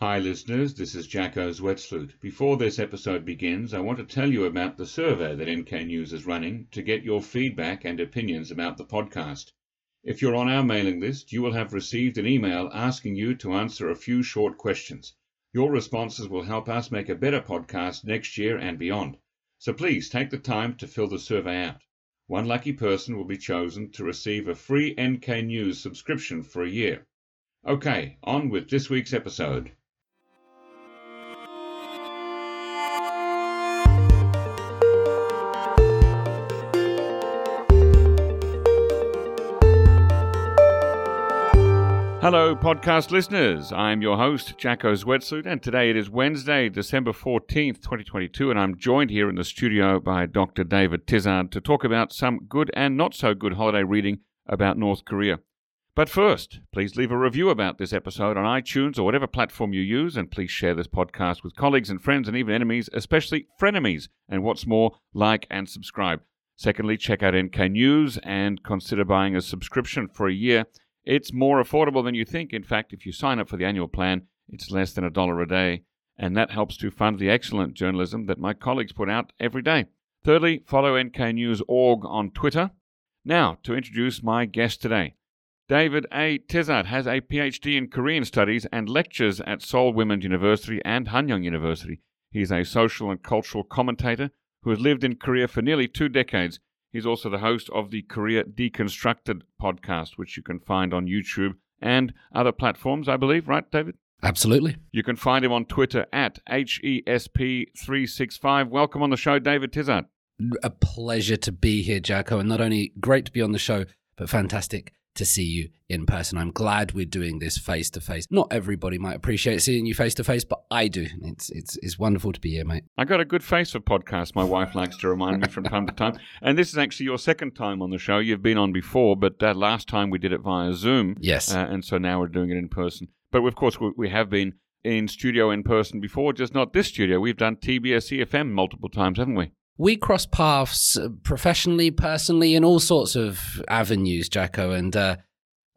Hi, listeners. This is Jacco Zwetsloot. Before this episode begins, I want to tell you about the survey that NK News is running to get your feedback and opinions about the podcast. If you're on our mailing list, you will have received an email asking you to answer a few short questions. Your responses will help us make a better podcast next year and beyond. So please take the time to fill the survey out. One lucky person will be chosen to receive a free NK News subscription for a year. Okay, on with this week's episode. Hello, podcast listeners. I'm your host, Jacco Zwetsloot, and today it is Wednesday, December 14th, 2022, and I'm joined here in the studio by Dr. David Tizzard to talk about some good and not so good holiday reading about North Korea. But first, please leave a review about this episode on iTunes or whatever platform you use, and please share this podcast with colleagues and friends and even enemies, especially frenemies. And what's more, like and subscribe. Secondly, check out NK News and consider buying a subscription for a year. It's more affordable than you think. In fact, if you sign up for the annual plan, it's less than a dollar a day, and that helps to fund the excellent journalism that my colleagues put out every day. Thirdly, follow NKNews.org on Twitter. Now, to introduce my guest today. David A. Tizzard has a PhD in Korean Studies and lectures at Seoul Women's University and Hanyang University. He is a social and cultural commentator who has lived in Korea for nearly two decades He's also the host of the Korea Deconstructed podcast, which you can find on YouTube and other platforms, I believe, right, David? Absolutely. You can find him on Twitter at HESP365. Welcome on the show, David Tizzard. A pleasure to be here, Jacco, and not only great to be on the show, but fantastic to see you in person. I'm glad we're doing this face to face. Not everybody might appreciate seeing you face to face, but I do. It's it's it's wonderful to be here, mate. I got a good face for podcasts. My wife likes to remind me from time to time. And this is actually your second time on the show. You've been on before, but uh, last time we did it via Zoom. Yes. Uh, and so now we're doing it in person. But of course, we, we have been in studio in person before, just not this studio. We've done TBS EFM multiple times, haven't we? We cross paths uh, professionally, personally, in all sorts of avenues, Jacco. And uh,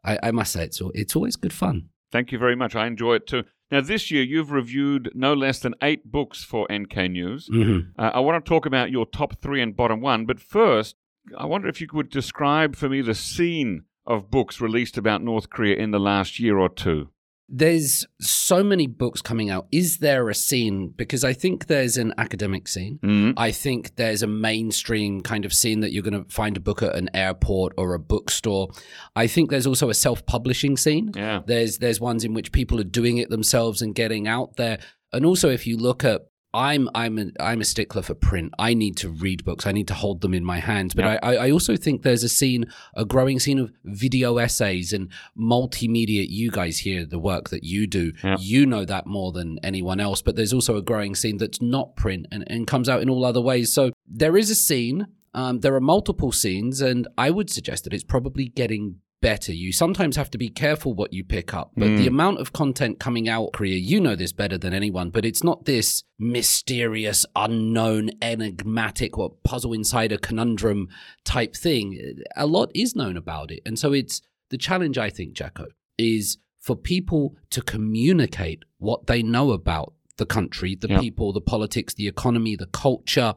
I, I, must say, it's it's always good fun. Thank you very much. I enjoy it too. Now, this year you've reviewed no less than eight books for NK News. Mm-hmm. Uh, I want to talk about your top three and bottom one, but first, I wonder if you could describe for me the scene of books released about North Korea in the last year or two there's so many books coming out. Is there a scene? Because I think there's an academic scene. Mm-hmm. I think there's a mainstream kind of scene that you're going to find a book at an airport or a bookstore. I think there's also a self-publishing scene. Yeah. There's there's ones in which people are doing it themselves and getting out there. And also, if you look at I'm I'm a, I'm a stickler for print. I need to read books. I need to hold them in my hands. But I, I also think there's a scene, a growing scene of video essays and multimedia. You guys hear the work that you do. You know that more than anyone else. But there's also a growing scene that's not print and, and comes out in all other ways. So there is a scene. Um, there are multiple scenes, and I would suggest that it's probably getting better. You sometimes have to be careful what you pick up, but mm. the amount of content coming out, Korea, you know this better than anyone, but it's not this mysterious, unknown, enigmatic, what puzzle insider conundrum type thing. A lot is known about it. And so it's the challenge, I think, Jacco, is for people to communicate what they know about the country, the people, the politics, the economy, the culture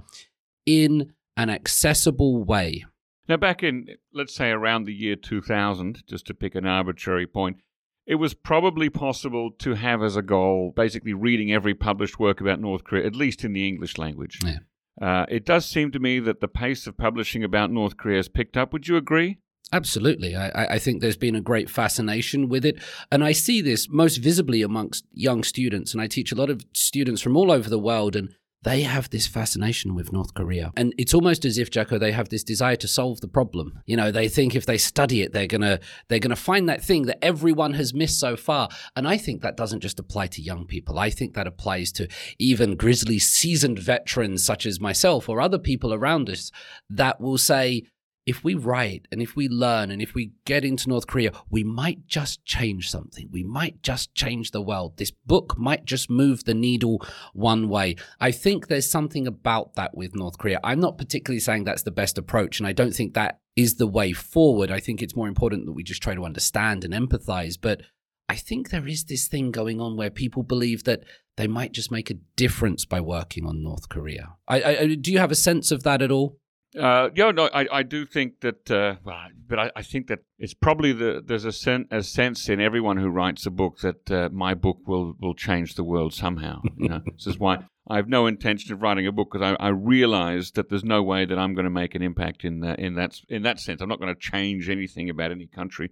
in an accessible way now, back in, let's say, around the year 2000, just to pick an arbitrary point, it was probably possible to have as a goal basically reading every published work about North Korea, at least in the English language. Yeah. Uh, it does seem to me that the pace of publishing about North Korea has picked up. Would you agree? Absolutely. I, I, think there's been a great fascination with it. And I see this most visibly amongst young students. And I teach a lot of students from all over the world. And they have this fascination with North Korea. And it's almost as if, Jacco, they have this desire to solve the problem. You know, they think if they study it, they're gonna they're gonna find that thing that everyone has missed so far. And I think that doesn't just apply to young people. I think that applies to even grizzly seasoned veterans such as myself or other people around us that will say, if we write and if we learn and if we get into North Korea, we might just change something. We might just change the world. This book might just move the needle one way. I think there's something about that with North Korea. I'm not particularly saying that's the best approach, and I don't think that is the way forward. I think it's more important that we just try to understand and empathize. But I think there is this thing going on where people believe that they might just make a difference by working on North Korea. I, I, do you have a sense of that at all? Uh, yeah, no, I, I do think that, uh, well, but I, I, think that it's probably the there's a, sen- a sense in everyone who writes a book that uh, my book will will change the world somehow. You know, this is why I have no intention of writing a book because I, I realize that there's no way that I'm going to make an impact in that in that in that sense. I'm not going to change anything about any country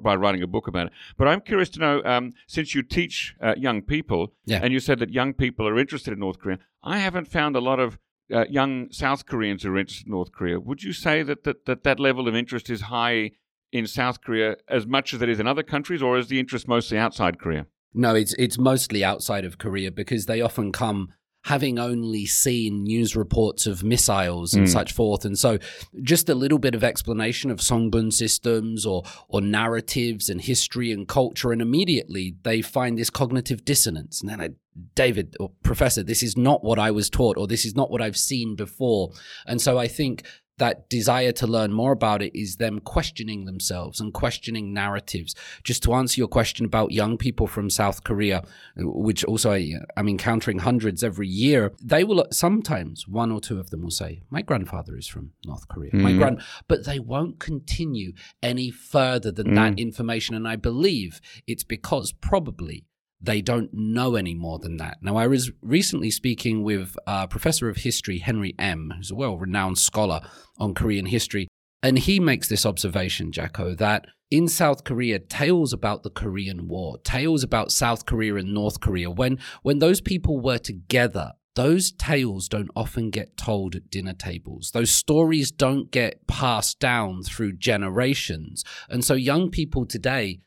by writing a book about it. But I'm curious to know, um, since you teach uh, young people, yeah. and you said that young people are interested in North Korea, I haven't found a lot of uh, young South Koreans who are interested in North Korea. Would you say that, that that, that level of interest is high in South Korea as much as it is in other countries, or is the interest mostly outside Korea? No, it's it's mostly outside of Korea because they often come having only seen news reports of missiles and mm. such forth. And so just a little bit of explanation of Songbun systems or or narratives and history and culture, and immediately they find this cognitive dissonance. And then I David or Professor, this is not what I was taught, or this is not what I've seen before. And so I think that desire to learn more about it is them questioning themselves and questioning narratives. Just to answer your question about young people from South Korea, which also I, am encountering hundreds every year, they will sometimes one or two of them will say, "My grandfather is from North Korea." Mm. My grand, but they won't continue any further than mm. that information, and I believe it's because probably they don't know any more than that. Now, I was recently speaking with a professor of history, Henry Em., who's a well renowned scholar on Korean history, and he makes this observation, Jacco, that in South Korea, tales about the Korean War, tales about South Korea and North Korea, when, when those people were together, those tales don't often get told at dinner tables. Those stories don't get passed down through generations. And so young people today,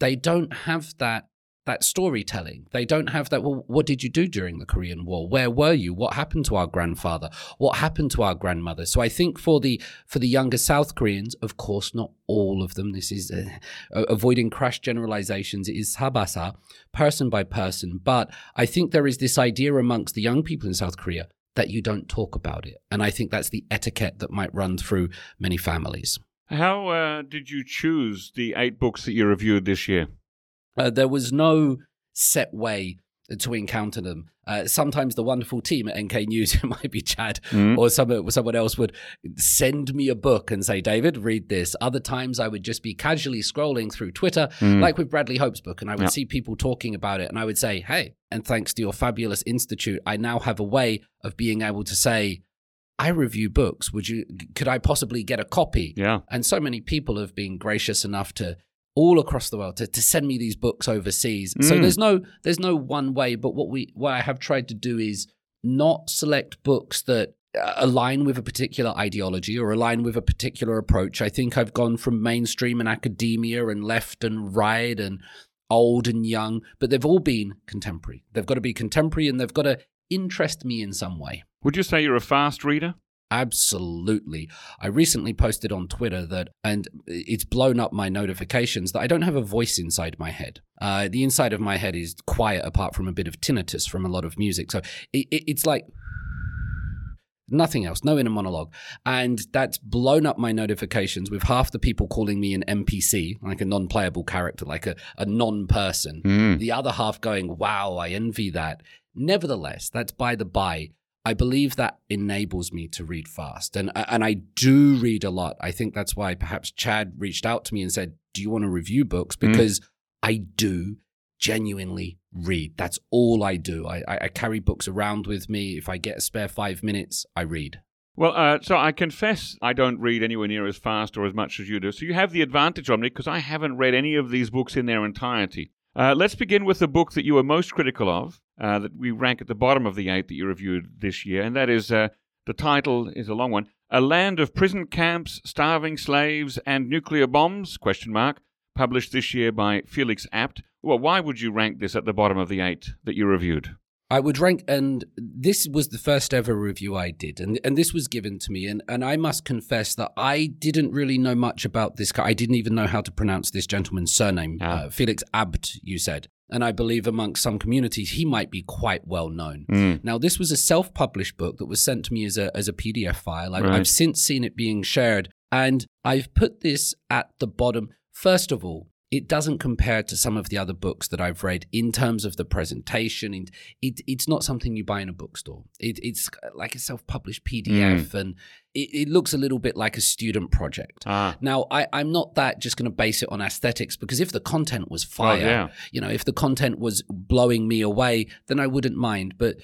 they don't have that that storytelling. They don't have that. Well, what did you do during the Korean War? Where were you? What happened to our grandfather? What happened to our grandmother? So I think for the for the younger South Koreans, of course, not all of them. This is uh, avoiding crash generalizations. It is sabasa, person by person. But I think there is this idea amongst the young people in South Korea that you don't talk about it, and I think that's the etiquette that might run through many families. How uh, did you choose the eight books that you reviewed this year? Uh, there was no set way to encounter them. Uh, sometimes the wonderful team at NK News, it might be Chad mm. or some, someone else, would send me a book and say, David, read this. Other times I would just be casually scrolling through Twitter, mm. like with Bradley Hope's book, and I would yeah. see people talking about it. And I would say, hey, and thanks to your fabulous institute, I now have a way of being able to say, I review books. Would you? Could I possibly get a copy? Yeah. And so many people have been gracious enough to all across the world to, to send me these books overseas. Mm. So there's no there's no one way, but what we what I have tried to do is not select books that uh, align with a particular ideology or align with a particular approach. I think I've gone from mainstream and academia and left and right and old and young, but they've all been contemporary. They've got to be contemporary and they've got to interest me in some way. Would you say you're a fast reader? Absolutely. I recently posted on Twitter that, and it's blown up my notifications that I don't have a voice inside my head. Uh, the inside of my head is quiet apart from a bit of tinnitus from a lot of music. So it, it, it's like nothing else, no inner monologue. And that's blown up my notifications with half the people calling me an NPC, like a non playable character, like a, a non person. Mm. The other half going, wow, I envy that. Nevertheless, that's by the by. I believe that enables me to read fast. And, and I do read a lot. I think that's why perhaps Chad reached out to me and said, Do you want to review books? Mm. Because mm. I do genuinely read. That's all I do. I, I, carry books around with me. If I get a spare five minutes, I read. Well, uh, so I confess I don't read anywhere near as fast or as much as you do. So you have the advantage on me because I haven't read any of these books in their entirety. Uh, let's begin with the book that you were most critical of, uh, that we rank at the bottom of the eight that you reviewed this year, and that is uh, the title is a long one: "A Land of Prison Camps, Starving Slaves, and Nuclear Bombs?" Question mark. Published this year by Felix Abt. Well, why would you rank this at the bottom of the eight that you reviewed? I would rank, and this was the first ever review I did, and, and this was given to me, and, and I must confess that I didn't really know much about this guy. I didn't even know how to pronounce this gentleman's surname, ah. uh, Felix Abt, you said. And I believe amongst some communities, he might be quite well known. Mm. Now, this was a self published book that was sent to me as a, as a PDF file. I've, right. I've since seen it being shared, and I've put this at the bottom. First of all, it doesn't compare to some of the other books that I've read in terms of the presentation. It, it it's not something you buy in a bookstore. It, it's like a self-published PDF, mm. and it, it, looks a little bit like a student project. Ah. Now, I, I'm not that just going to base it on aesthetics because if the content was fire, yeah. you know, if the content was blowing me away, then I wouldn't mind. But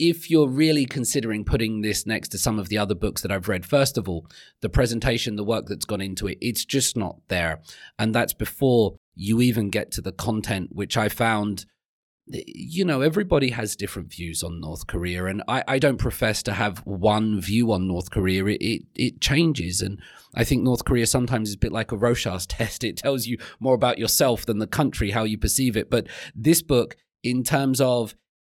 if you're really considering putting this next to some of the other books that I've read, first of all, the presentation, the work that's gone into it, it's just not there. And that's before you even get to the content, which I found, you know, everybody has different views on North Korea. And I, I don't profess to have one view on North Korea. It, it, it changes. And I think North Korea sometimes is a bit like a Rorschach's test. It tells you more about yourself than the country, how you perceive it. But this book, in terms of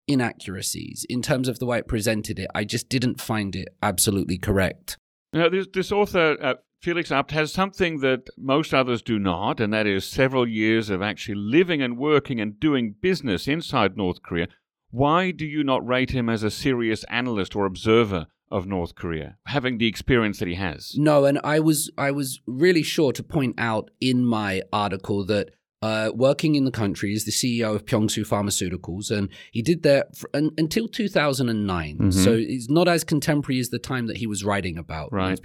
inaccuracies in terms of the way it presented it. I just didn't find it absolutely correct. Now, this, this author, uh, Felix Abt, has something that most others do not, and that is several years of actually living and working and doing business inside North Korea. Why do you not rate him as a serious analyst or observer of North Korea, having the experience that he has? No, and I was I was really sure to point out in my article that uh, working in the country as the CEO of Pyeongsu Pharmaceuticals, and he did that for, un, until 2009. Mm-hmm. So it's not as contemporary as the time that he was writing about. Right.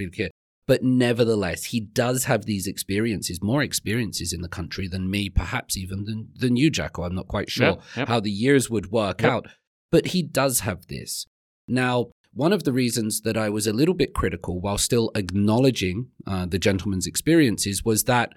But nevertheless, he does have these experiences, more experiences in the country than me, perhaps even than, than you, Jacco. I'm not quite sure yep, yep. how the years would work yep. out. But he does have this. Now, one of the reasons that I was a little bit critical while still acknowledging uh, the gentleman's experiences was that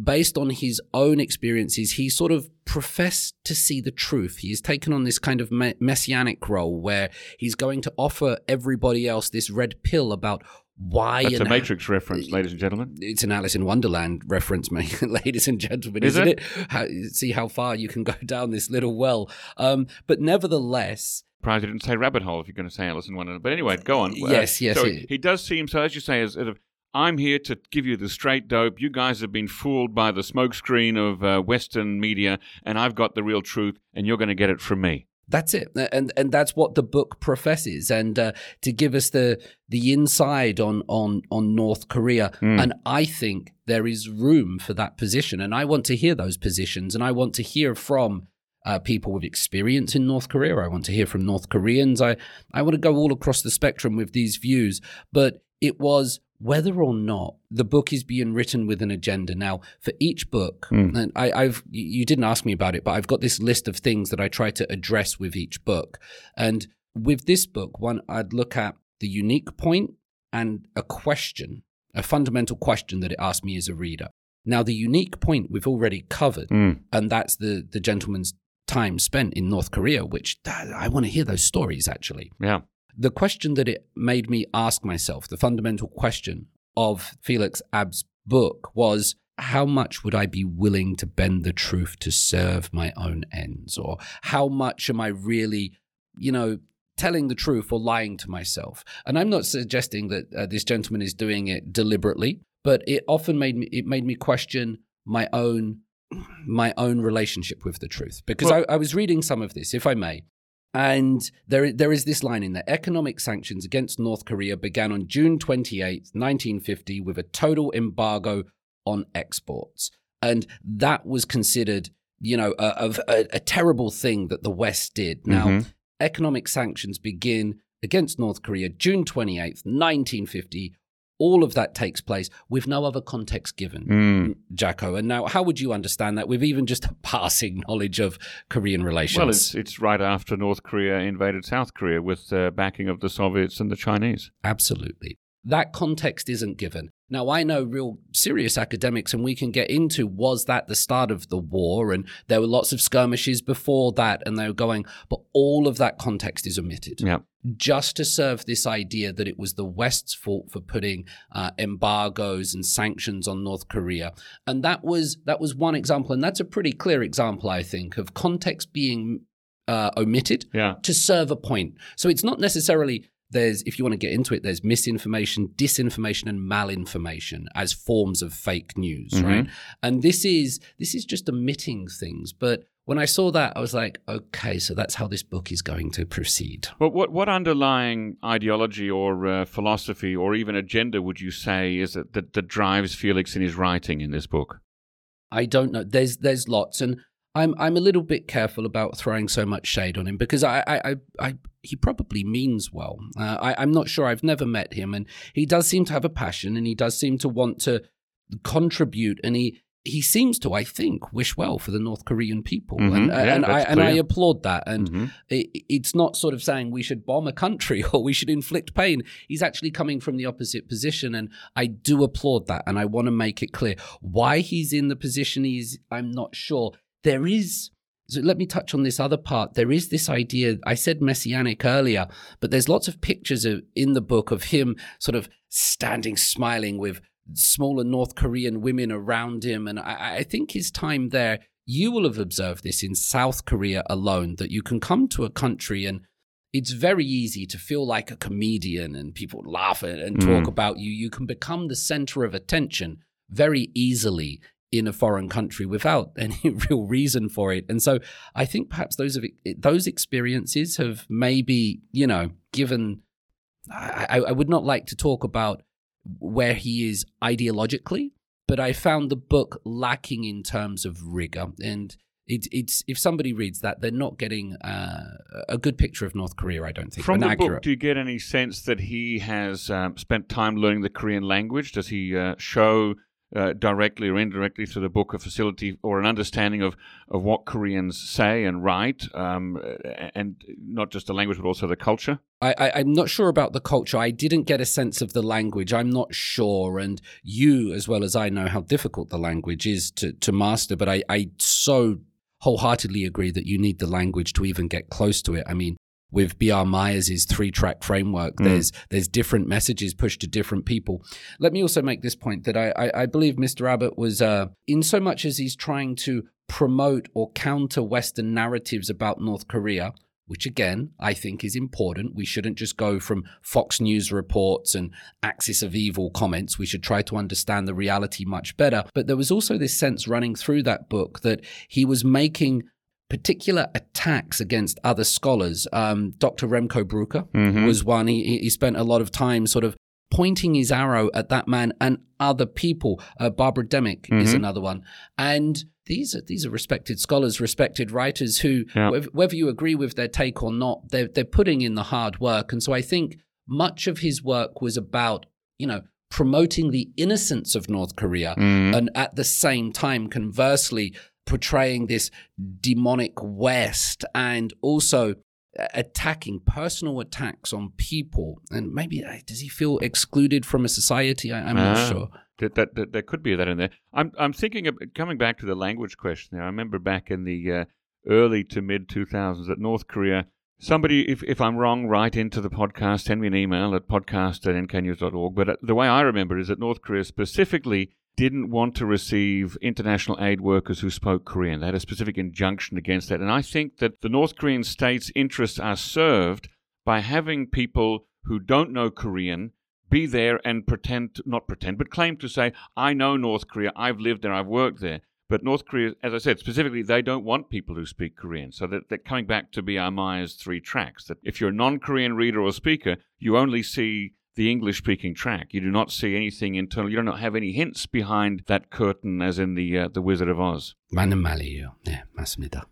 based on his own experiences, he sort of professed to see the truth. He's taken on this kind of messianic role where he's going to offer everybody else this red pill about why. That's a Matrix reference, ladies and gentlemen. It's an Alice in Wonderland reference, ladies and gentlemen, Is isn't it? it? How, see how far you can go down this little well. Um, but nevertheless, surprised you didn't say rabbit hole if you're going to say Alice in Wonderland. But anyway, go on. Yes, yes. So he, he does seem, so as you say, as, as I'm here to give you the straight dope. You guys have been fooled by the smokescreen of uh, Western media, and I've got the real truth, and you're going to get it from me. That's it, and and that's what the book professes, and uh, to give us the the inside on on on North Korea, mm. and I think there is room for that position, and I want to hear those positions, and I want to hear from uh, people with experience in North Korea. I want to hear from North Koreans. I I want to go all across the spectrum with these views, but it was whether or not the book is being written with an agenda. Now, for each book, mm. and I, have you didn't ask me about it, but I've got this list of things that I try to address with each book. And with this book, one I'd look at the unique point and a question, a fundamental question that it asked me as a reader. Now, the unique point we've already covered, mm. and that's the the gentleman's time spent in North Korea, which I want to hear those stories actually. Yeah the question that it made me ask myself, the fundamental question of Felix Abt's book was how much would I be willing to bend the truth to serve my own ends? Or how much am I really, you know, telling the truth or lying to myself? And I'm not suggesting that uh, this gentleman is doing it deliberately, but it often made me, it made me question my own my own relationship with the truth because well, I, I, was reading some of this, if I may, and there, there is this line in there economic sanctions against North Korea began on June 28, 1950, with a total embargo on exports. And that was considered, you know, a, a, a terrible thing that the West did. Now, mm-hmm. economic sanctions begin against North Korea June 28, 1950, all of that takes place with no other context given, mm. Jacco. And now, how would you understand that with even just a passing knowledge of Korean relations? Well, it's, it's right after North Korea invaded South Korea with the backing of the Soviets and the Chinese. Absolutely. That context isn't given. Now, I know real serious academics, and we can get into was that the start of the war? And there were lots of skirmishes before that, and they were going, but all of that context is omitted. Yeah. Just to serve this idea that it was the West's fault for putting uh, embargoes and sanctions on North Korea, and that was that was one example, and that's a pretty clear example, I think, of context being uh, omitted yeah. to serve a point. So it's not necessarily there's if you want to get into it there's misinformation disinformation and malinformation as forms of fake news mm-hmm. right and this is this is just omitting things but when i saw that i was like okay so that's how this book is going to proceed but what what underlying ideology or uh, philosophy or even agenda would you say is it that, that drives felix in his writing in this book I don't know. There's there's lots, and I'm I'm a little bit careful about throwing so much shade on him because I I, I, I he probably means well. Uh, I, I'm not sure. I've never met him, and he does seem to have a passion, and he does seem to want to contribute, and he he seems to, I think, wish well for the North Korean people, Mhm. and, Yeah, and I and I applaud that. And Mhm. it, it's not sort of saying we should bomb a country or we should inflict pain. He's actually coming from the opposite position, and I do applaud that. And I want to make it clear why he's in the position he's. I'm not sure. There is. So let me touch on this other part. There is this idea. I said messianic earlier, but there's lots of pictures of, in the book of him sort of standing, smiling with smaller North Korean women around him. And I, I think his time there, you will have observed this in South Korea alone, that you can come to a country and it's very easy to feel like a comedian and people laugh and, and talk Mm. about you. You can become the center of attention very easily in a foreign country without any real reason for it. And so I think perhaps those of those experiences have maybe, you know, given I, I I would not like to talk about where he is ideologically, but I found the book lacking in terms of rigor. And it, it's if somebody reads that, they're not getting uh, a good picture of North Korea. I don't think From the accurate. book, do you get any sense that he has um, spent time learning the Korean language? Does he uh, show uh, directly or indirectly through the book a facility or an understanding of, of what Koreans say and write, um, and not just the language but also the culture? I, I'm not sure about the culture. I didn't get a sense of the language. I'm not sure. And you, as well as I, know how difficult the language is to, to master. But I, I so wholeheartedly agree that you need the language to even get close to it. I mean, with B.R. Myers' three track framework, Mm. there's there's different messages pushed to different people. Let me also make this point that I, I, I believe Mr. Abbott was, uh, in so much as he's trying to promote or counter Western narratives about North Korea, which again I think is important. We shouldn't just go from Fox News reports and axis of evil comments. We should try to understand the reality much better. But there was also this sense running through that book that he was making particular attacks against other scholars. Um, Dr. Remco Breuker Mhm. was one. He, he spent a lot of time sort of pointing his arrow at that man and other people. Uh, Barbara Demick is Mhm. another one. And these are these are respected scholars, respected writers who, Yeah. whether, whether you agree with their take or not, they're they're putting in the hard work. And so I think much of his work was about you know promoting the innocence of North Korea Mhm. and at the same time, conversely, portraying this demonic West and also uh, attacking personal attacks on people. And maybe uh, does he feel excluded from a society? I, I'm Ah. not sure. That, that, that there could be that in there. I'm I'm thinking of coming back to the language question. There, I remember back in the uh, early to mid 2000s that North Korea. Somebody, if, if I'm wrong, write into the podcast, send me an email at podcast at nknews.org. But uh, the way I remember is that North Korea specifically didn't want to receive international aid workers who spoke Korean. They had a specific injunction against that. And I think that the North Korean state's interests are served by having people who don't know Korean be there and pretend, not pretend, but claim to say, I know North Korea, I've lived there, I've worked there. But North Korea, as I said, specifically, they don't want people who speak Korean. So that, that coming back to B.R. Myers' three tracks, that if you're a non Korean reader or speaker, you only see the English speaking track. You do not see anything internal. You do not have any hints behind that curtain, as in the uh, the Wizard of Oz. 많은 말이에요. 네, 맞습니다.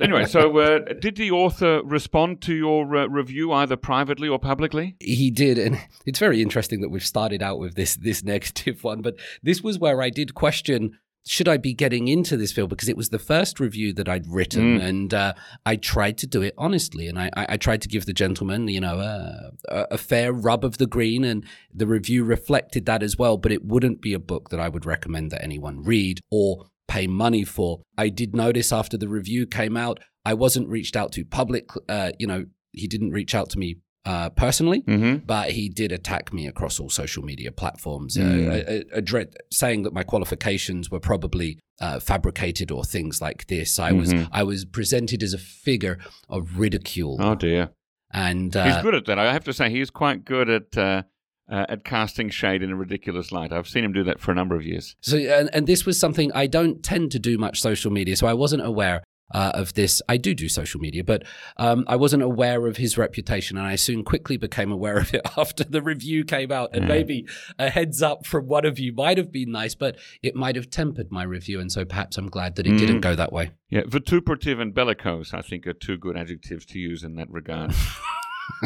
anyway, so uh, did the author respond to your uh, review either privately or publicly? He did, and it's very interesting that we've started out with this this negative one. But this was where I did question: should I be getting into this field? Because it was the first review that I'd written, Mm. and uh, I tried to do it honestly, and I, I, I tried to give the gentleman, you know, a, a fair rub of the green, and the review reflected that as well. But it wouldn't be a book that I would recommend that anyone read or pay money for. I did notice after the review came out, I wasn't reached out to public. Uh, you know, he didn't reach out to me uh, personally, Mm-hmm. but he did attack me across all social media platforms, Mm. uh, a, a, a dread, saying that my qualifications were probably uh, fabricated or things like this. I was Mhm. I was presented as a figure of ridicule, Oh dear. and He's uh, good at that. I have to say, he's quite good at uh, uh, at casting shade in a ridiculous light. I've seen him do that for a number of years. so and, and this was something I don't tend to do much social media, so I wasn't aware. Uh, of this. I do do social media, but um, I wasn't aware of his reputation, and I soon quickly became aware of it after the review came out. And Yeah. maybe a heads up from one of you might have been nice, but it might have tempered my review, and so perhaps I'm glad that it Mm. didn't go that way. Yeah, vituperative and bellicose, I think, are two good adjectives to use in that regard.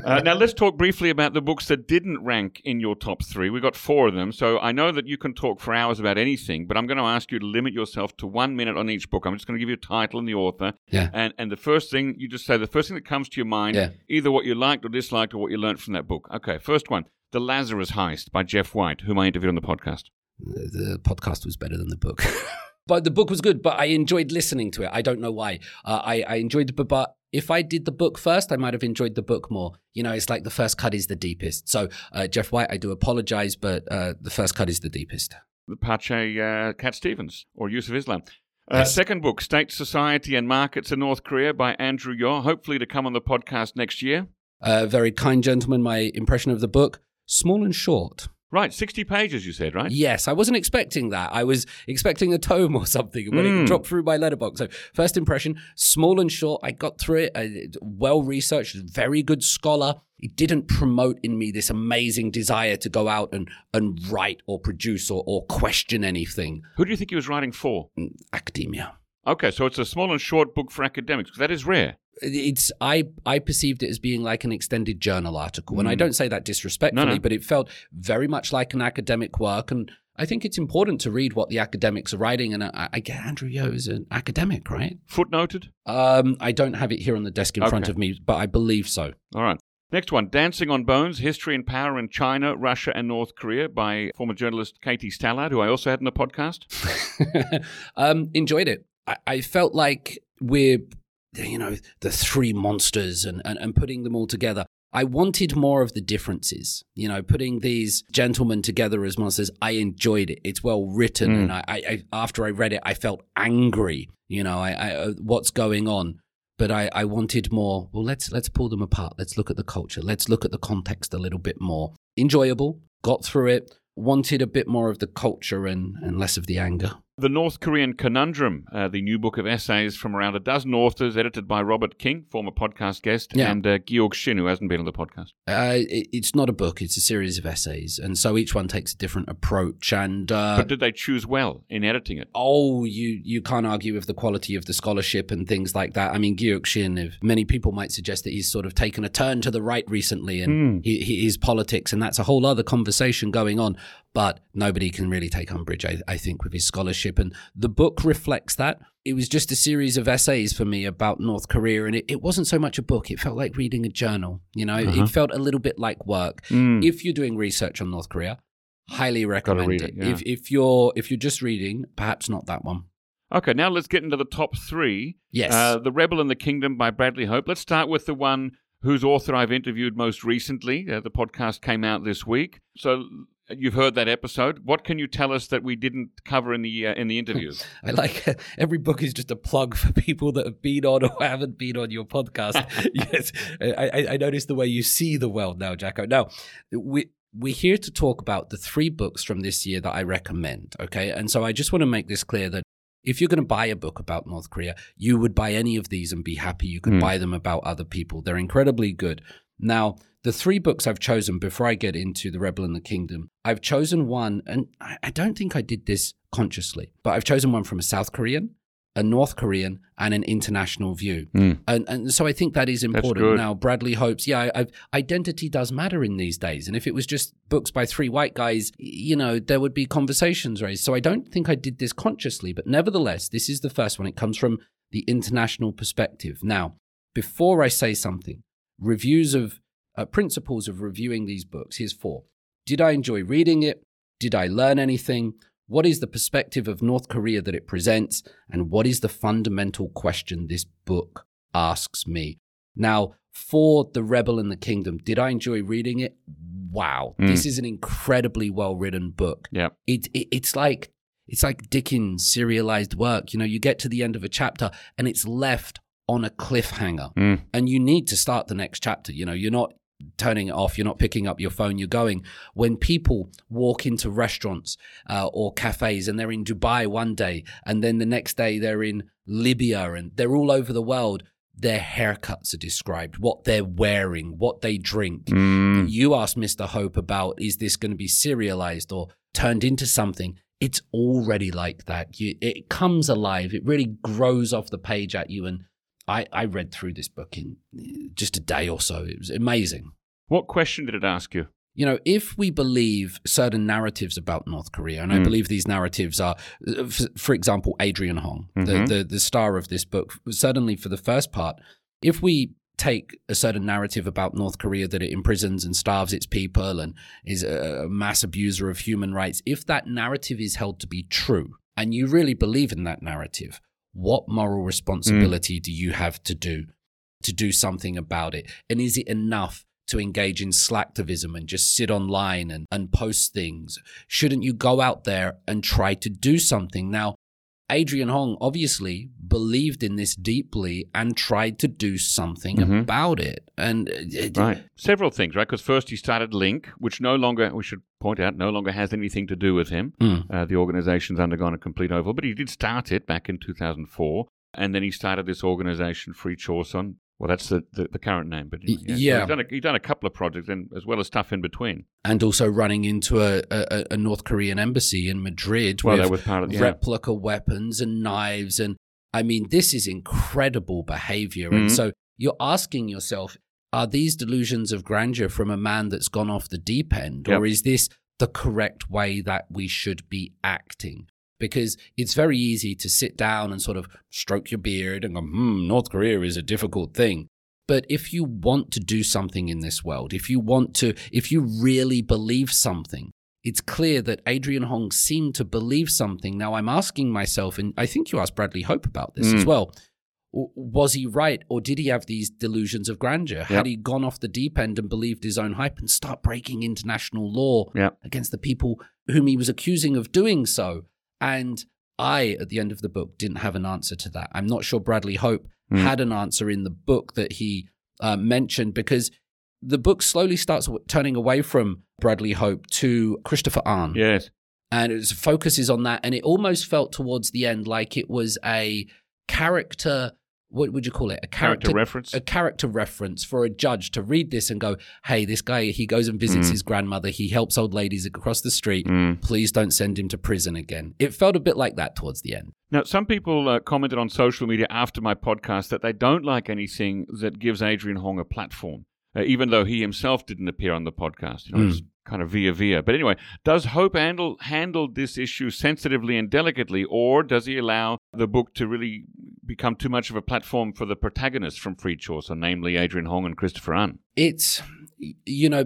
uh, now, let's talk briefly about the books that didn't rank in your top three. We've got four of them, so I know that you can talk for hours about anything, but I'm going to ask you to limit yourself to one minute on each book. I'm just going to give you a title and the author. Yeah. And, and the first thing, you just say the first thing that comes to your mind, Yeah. either what you liked or disliked or what you learned from that book. Okay, first one The Lazarus Heist by Geoff White, whom I interviewed on the podcast. The podcast was better than the book. but the book was good, but I enjoyed listening to it. I don't know why. Uh, I, I enjoyed the book, but if I did the book first, I might have enjoyed the book more. You know, it's like the first cut is the deepest. So, uh, Geoff White, I do apologize, but uh, the first cut is the deepest. the Pache uh, Cat Stevens or Yusuf Islam. Uh, Yes. Second book, State, Society and Markets in North Korea by Andrew Yeo, hopefully to come on the podcast next year. Uh, very kind gentleman, my impression of the book, small and short. Right, 60 pages, you said, right? Yes, I wasn't expecting that. I was expecting a tome or something when Mm. it dropped through my letterbox. So, first impression, small and short. I got through it. I, well researched, very good scholar. It didn't promote in me this amazing desire to go out and, and write or produce or, or question anything. Who do you think he was writing for? Mm, Academia. Okay, so it's a small and short book for academics. That is rare. It's I I perceived it as being like an extended journal article, and I Mm. don't say that disrespectfully, No, no. but it felt very much like an academic work, and I think it's important to read what the academics are writing. And I, I get Andrew Yeo is an academic, right? Footnoted? Um, I don't have it here on the desk in front of me, but I believe so. All right. Next one, Dancing on Bones, History and Power in China, Russia and North Korea by former journalist Katie Stallard, who I also had in the podcast. um, enjoyed it. I, I felt like we're, you know, the three monsters and, and, and putting them all together. I wanted more of the differences, you know, putting these gentlemen together as monsters. I enjoyed it. It's well written, Mm. and I, I, I after I read it, I felt angry. You know, I, I uh, what's going on, but I, I wanted more. Well, let's let's pull them apart. Let's look at the culture. Let's look at the context a little bit more. Enjoyable. Got through it. Wanted a bit more of the culture and, and less of the anger. The North Korean Conundrum, uh, the new book of essays from around a dozen authors, edited by Robert King, former podcast guest, Yeah. and uh, Gi-Wook Shin, who hasn't been on the podcast. Uh, it, it's not a book; it's a series of essays, and so each one takes a different approach. And uh, but did they choose well in editing it? oh, you you can't argue with the quality of the scholarship and things like that. I mean, Gi-Wook Shin, if many people might suggest that he's sort of taken a turn to the right recently, and Hmm. he, he, his politics, and that's a whole other conversation going on. But nobody can really take umbrage, I, I think, with his scholarship, and the book reflects that. It was just a series of essays for me about North Korea, and it, it wasn't so much a book. It felt like reading a journal. You know, Uh-huh. it felt a little bit like work Mm. if you're doing research on North Korea, highly recommend it. it, yeah. If if you're if you're just reading, perhaps not that one. Okay, now let's get into the top three. Yes. Uh, the Rebel in the Kingdom by Bradley Hope. Let's start with the one whose author I've interviewed most recently. Uh, the podcast came out this week. So you've heard that episode. What can you tell us that we didn't cover in the uh, in the interviews? I like every book is just a plug for people that have been on or haven't been on your podcast. yes, I, I, noticed the way you see the world now, Jacco. Now, we we're here to talk about the three books from this year that I recommend. Okay, and so I just want to make this clear that if you're going to buy a book about North Korea, you would buy any of these and be happy. You could Hmm. buy them about other people. They're incredibly good. Now, the three books I've chosen before I get into The Rebel in the Kingdom, I've chosen one, and I don't think I did this consciously, but I've chosen one from a South Korean, a North Korean, and an international view. Hmm. And, and so I think that is important. Now, Bradley hopes, yeah, I've, identity does matter in these days. And if it was just books by three white guys, you know, there would be conversations raised. So I don't think I did this consciously, but nevertheless, this is the first one. It comes from the international perspective. Now, before I say something, reviews of uh, principles of reviewing these books. Here's four. Did I enjoy reading it? Did I learn anything? What is the perspective of North Korea that it presents? And what is the fundamental question this book asks me? Now, for The Rebel in the Kingdom, did I enjoy reading it? Wow. Mm. This is an incredibly well written book. Yeah. It, it it's like it's like Dickens serialized work. You know, you get to the end of a chapter and it's left on a cliffhanger Mm. and you need to start the next chapter. You know, you're not turning it off, you're not picking up your phone, you're going. When people walk into restaurants uh, or cafes and they're in Dubai one day and then the next day they're in Libya and they're all over the world, their haircuts are described, what they're wearing, what they drink. Mm. You asked Mr. Hope about is this going to be serialized or turned into something? It's already like that. You, it comes alive. It really grows off the page at you. And I, I read through this book in just a day or so. It was amazing. What question did it ask you? You know, if we believe certain narratives about North Korea, and I Mm. believe these narratives are, uh, for example, Adrian Hong, Mhm. the, the, the star of this book, certainly for the first part, if we take a certain narrative about North Korea that it imprisons and starves its people and is a mass abuser of human rights, if that narrative is held to be true, and you really believe in that narrative, what moral hmm. responsibility do you have to do to do something about it? And is it enough to engage in slacktivism and just sit online and, and post things? Shouldn't you go out there and try to do something? Now, Adrian Hong obviously believed in this deeply and tried to do something Mhm. about it. And it, Right. Several things, right? Because first he started Link, which no longer, we should point out, no longer has anything to do with him. Mm. Uh, the organization's undergone a complete overhaul, but he did start it back in 2004. And then he started this organization, Free Joseon. Well, that's the, the, the current name, but Y- So yeah. he's, done a, he's done a couple of projects, and as well as stuff in between. and also running into a, a, a North Korean embassy in Madrid Well, with of yeah. replica weapons and knives. And I mean, this is incredible behavior. Mhm. And so you're asking yourself, are these delusions of grandeur from a man that's gone off the deep end? Or Yep. is this the correct way that we should be acting? Because it's very easy to sit down and sort of stroke your beard and go, hmm, North Korea is a difficult thing. But if you want to do something in this world, if you want to, if you really believe something, it's clear that Adrian Hong seemed to believe something. Now I'm asking myself, and I think you asked Bradley Hope about this as Mm. well. Was he right, or did he have these delusions of grandeur? Yep. Had he gone off the deep end and believed his own hype and start breaking international law Yep. against the people whom he was accusing of doing so? And I, at the end of the book, didn't have an answer to that. I'm not sure Bradley Hope Mm. had an answer in the book that he uh, mentioned because the book slowly starts w- turning away from Bradley Hope to Christopher Ahn. Yes. And it focuses on that. And it almost felt towards the end like it was a character. What would you call it? A Character, character, reference. a character reference for a judge to read this and go, "Hey, this guy. He goes and visits Mm. his grandmother. He helps old ladies across the street. Mm. Please don't send him to prison again." It felt a bit like that towards the end. Now, some people uh, commented on social media after my podcast that they don't like anything that gives Adrian Hong a platform, uh, even though he himself didn't appear on the podcast. You know, Mm. it's kind of via via. But anyway, does Hope handle handle this issue sensitively and delicately, or does he allow the book to really become too much of a platform for the protagonists from Free Joseon, namely Adrian Hong and Christopher Ahn? it's you know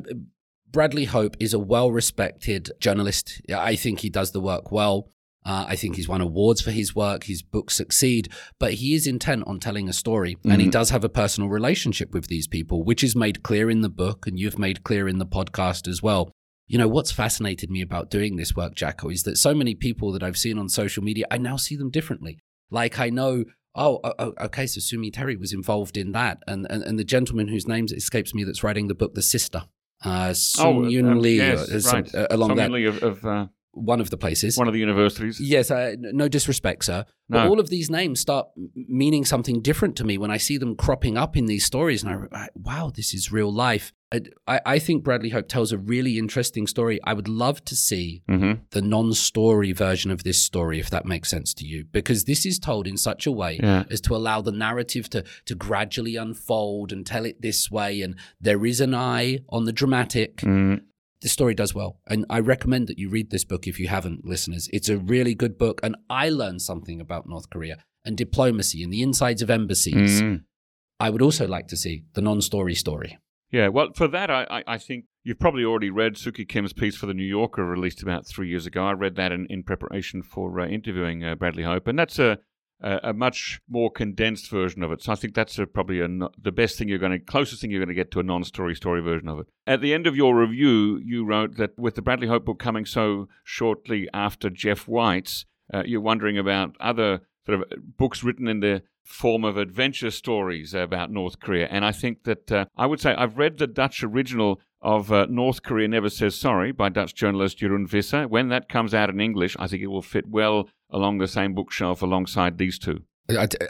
bradley hope is a well-respected journalist i think he does the work well uh, i think he's won awards for his work his books succeed but he is intent on telling a story and he Mhm. does have a personal relationship with these people which is made clear in the book and you've made clear in the podcast as well you know what's fascinated me about doing this work jacco is that so many people that i've seen on social media i now see them differently like i know Oh, okay. So Sue Mi Terry was involved in that, and, and and the gentleman whose name escapes me that's writing the book, The Sister, uh, Sung um, Yun Lee, yes, or some- uh, along Song that Lee of, of uh, one of the places. one of the universities. Yes, n- no disrespect, sir. But all of these names start meaning something different to me when I see them cropping up in these stories. And I, I wow, this is real life. I, I I think Bradley Hope tells a really interesting story. I would love to see Mm-hmm. the non-story version of this story, if that makes sense to you, because this is told in such a way Yeah. as to allow the narrative to to gradually unfold and tell it this way. And there is an eye on the dramatic. Mm. The story does well, and I recommend that you read this book if you haven't, listeners. It's a really good book, and I learned something about North Korea and diplomacy and the insides of embassies. Mm. I would also like to see the non-story story. Yeah, well, for that, I, I, I think you've probably already read Suki Kim's piece for The New Yorker, released about three years ago. I read that in, in preparation for uh, interviewing uh, Bradley Hope, and that's a, a, a much more condensed version of it. So I think that's a, probably a, the best thing you're going to, closest thing you're going to get to a non story story version of it. At the end of your review, you wrote that with the Bradley Hope book coming so shortly after Geoff White's, uh, you're wondering about other sort of books written in the form of adventure stories about North Korea. And I think that uh, I would say I've read the Dutch original of uh, North Korea Never Says Sorry by Dutch journalist Jeroen Visser. When that comes out in English, I think it will fit well along the same bookshelf alongside these two.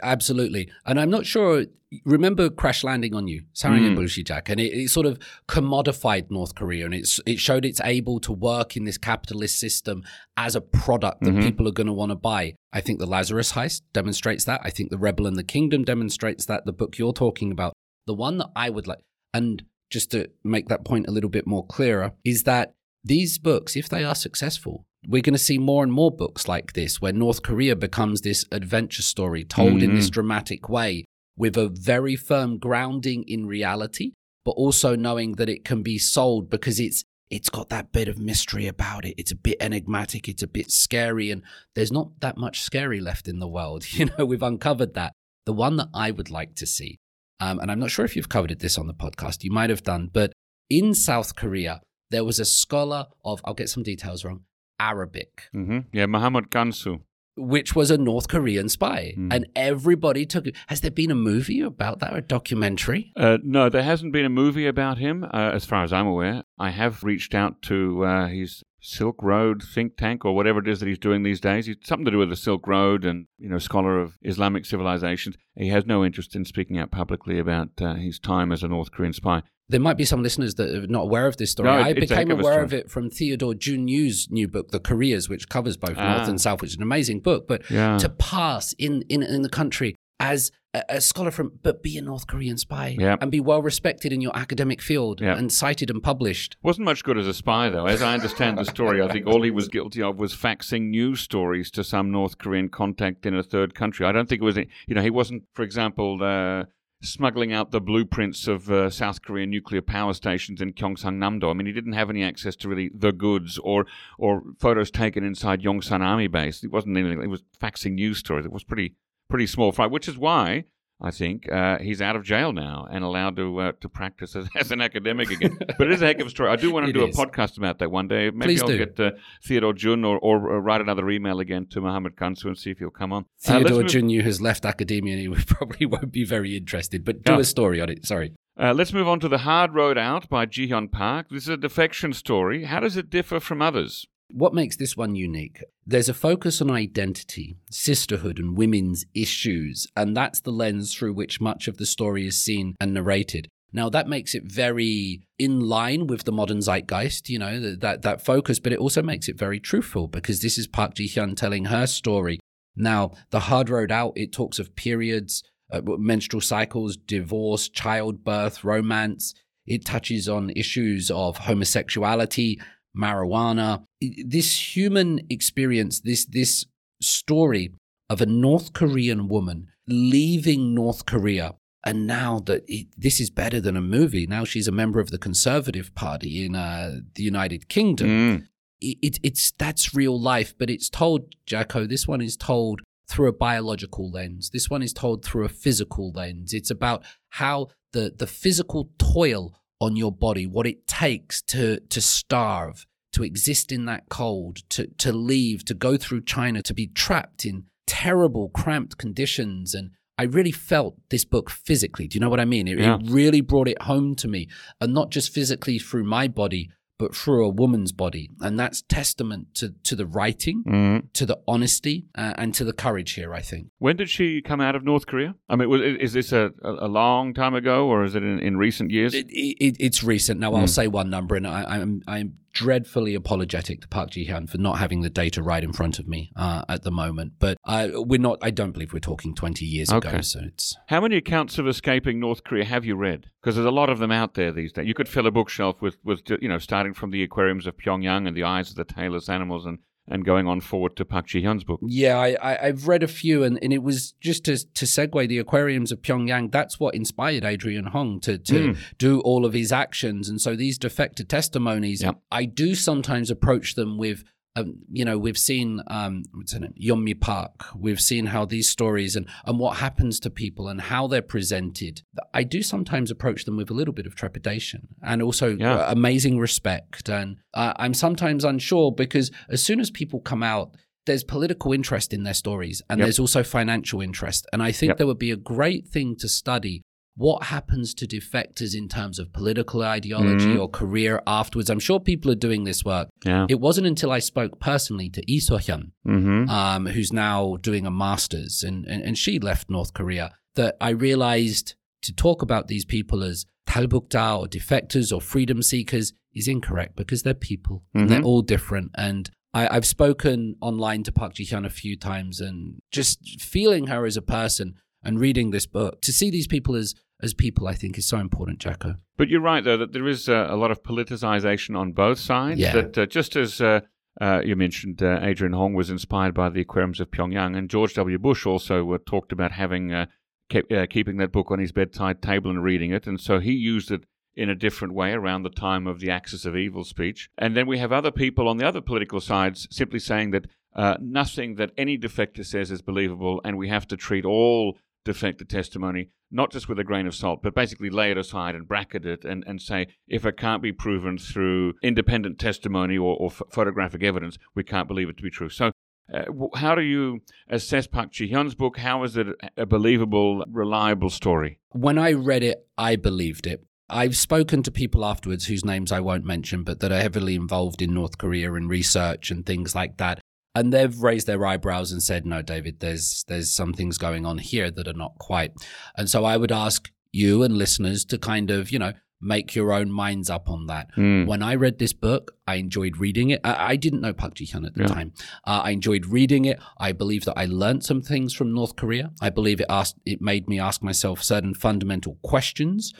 Absolutely. And I'm not sure. Remember Crash Landing on You, Sarang mm. and Bullshit and it, it, sort of commodified North Korea and it's, it showed it's able to work in this capitalist system as a product that mm-hmm. people are going to want to buy. I think the Lazarus heist demonstrates that. I think the Rebel in the Kingdom demonstrates that. The book you're talking about, the one that I would like, and just to make that point a little bit more clearer, is that these books, if they are successful, we're going to see more and more books like this where North Korea becomes this adventure story told mm-hmm. in this mm-hmm. dramatic way with a very firm grounding in reality, but also knowing that it can be sold because it's it's got that bit of mystery about it. It's a bit enigmatic, it's a bit scary, and there's not that much scary left in the world. You know, we've uncovered that. The one that I would like to see um, and I'm not sure if you've covered this on the podcast, you might have done, but in South Korea, there was a scholar of, I'll get some details wrong, Arabic. Mm-hmm. Yeah, Muhammad Kansu. Which was a North Korean spy. Mm. And everybody took it. Has there been a movie about that, a documentary? Uh, no, there hasn't been a movie about him, uh, as far as I'm aware. I have reached out to uh, his Silk Road think tank or whatever it is that he's doing these days. He's something to do with the Silk Road and, you know, scholar of Islamic civilizations. He has no interest in speaking out publicly about uh, his time as a North Korean spy. There might be some listeners that are not aware of this story. No, I became aware of, it from Theodore Jun Yoo's new book, The Koreas, which covers both ah. North and South, which is an amazing book. But yeah. to pass in, in, in the country as a, a, scholar from, but be a North Korean spy and be well respected in your academic field and cited and published. Wasn't much good as a spy, though. As I understand the story, I think all he was guilty of was faxing news stories to some North Korean contact in a third country. I don't think it was, you know, he wasn't, for example, uh, smuggling out the blueprints of uh, South Korean nuclear power stations in Gyeongsang Namdo. I mean, he didn't have any access to really the goods or or photos taken inside Yongsan Army Base. It wasn't anything. It was faxing news stories. It was pretty pretty small fry, which is why I think uh, he's out of jail now and allowed to uh, to practice as, as, an academic again. but it is a heck of a story. I do want to do is. a podcast about that one day. Maybe Please I'll do. get uh, Theodore Jun or, or, write another email again to Muhammad Kansu and see if he'll come on. Uh, Theodore Jun, who has left academia, and he probably won't be very interested. But do a story on it. Sorry. Uh, let's move on to The Hard Road Out by Ji-hyun Park. This is a defection story. How does it differ from others? What makes this one unique? There's a focus on identity, sisterhood, and women's issues, and that's the lens through which much of the story is seen and narrated. Now that makes it very in line with the modern zeitgeist, you know, that that focus, but it also makes it very truthful because this is Park Ji-hyun telling her story. Now, the hard road out, it talks of periods, uh, menstrual cycles, divorce, childbirth, romance. It touches on issues of homosexuality, marijuana. This human experience, this this story of a North Korean woman leaving North Korea. And now that it, this is better than a movie, now she's a member of the Conservative Party in uh, the United Kingdom. Mm. It, it, it's that's real life, but it's told, Jacco. This one is told through a biological lens. This one is told through a physical lens. It's about how the the physical toil on your body, what it takes to to starve, to exist in that cold, to to leave, to go through China, to be trapped in terrible, cramped conditions. And I really felt this book physically. Do you know what I mean? It, yeah. it really brought it home to me, and not just physically through my body, but through a woman's body. And that's testament to, to the writing, mm. to the honesty, uh, and to the courage here, I think. When did she come out of North Korea? I mean, was, is this a, a long time ago or is it in, in recent years? It, it, it's recent. Now, mm. I'll say one number, and I, I'm, I'm dreadfully apologetic to Park Ji-hyun for not having the data right in front of me uh, at the moment. But I, we're not. I don't believe we're talking 20 years okay. ago. So it's. How many accounts of escaping North Korea have you read? Because there's a lot of them out there these days. You could fill a bookshelf with, with you know, starting from the aquariums of Pyongyang and the eyes of the tailless animals and and going on forward to Park Ji-hyun's book. Yeah, I, I, have read a few, and, and it was just to, to segue the aquariums of Pyongyang. That's what inspired Adrian Hong to, to mm. do all of his actions. And so these defector testimonies, yep. I do sometimes approach them with um, you know, we've seen um, what's her name, Yeonmi Park. We've seen how these stories and and what happens to people and how they're presented. I do sometimes approach them with a little bit of trepidation and also yeah. amazing respect. And uh, I'm sometimes unsure because as soon as people come out there's political interest in their stories and Yep. there's also financial interest. And I think Yep. there would be a great thing to study what happens to defectors in terms of political ideology Mhm. or career afterwards. I'm sure people are doing this work. Yeah. It wasn't until I spoke personally to Lee So-hyun, Mm-hmm. um, who's now doing a master's, and, and, and she left North Korea, that I realized to talk about these people as talbukja or defectors or freedom seekers is incorrect because they're people and they're all different. And I, I've spoken online to Park Ji-hyun a few times and just feeling her as a person and reading this book, to see these people as, as people, I think is so important, Jacco. But you're right, though, that there is uh, a lot of politicization on both sides. Yeah. That uh, just as uh, uh, you mentioned, uh, Adrian Hong was inspired by the aquariums of Pyongyang, and George W. Bush also uh, talked about having uh, kept, uh, keeping that book on his bedside table and reading it, and so he used it in a different way around the time of the Axis of Evil speech. And then we have other people on the other political sides simply saying that uh, nothing that any defector says is believable, and we have to treat all defector testimony not just with a grain of salt, but basically lay it aside and bracket it and, and say if it can't be proven through independent testimony or, or ph- photographic evidence, we can't believe it to be true. So, uh, how do you assess Park Ji Hyun's book? How is it a believable, reliable story? when I read it, I believed it. I've spoken to people afterwards whose names I won't mention, but that are heavily involved in North Korea and research and things like that. And they've raised their eyebrows and said, no, David, there's, there's some things going on here that are not quite. And so I would ask you and listeners to kind of, you know, make your own minds up on that. Mm. When I read this book, I enjoyed reading it. I, I didn't know Park Ji Hyun at the Yeah. time. Uh, I enjoyed reading it. I believe that I learned some things from North Korea. I believe it asked it made me ask myself certain fundamental questions.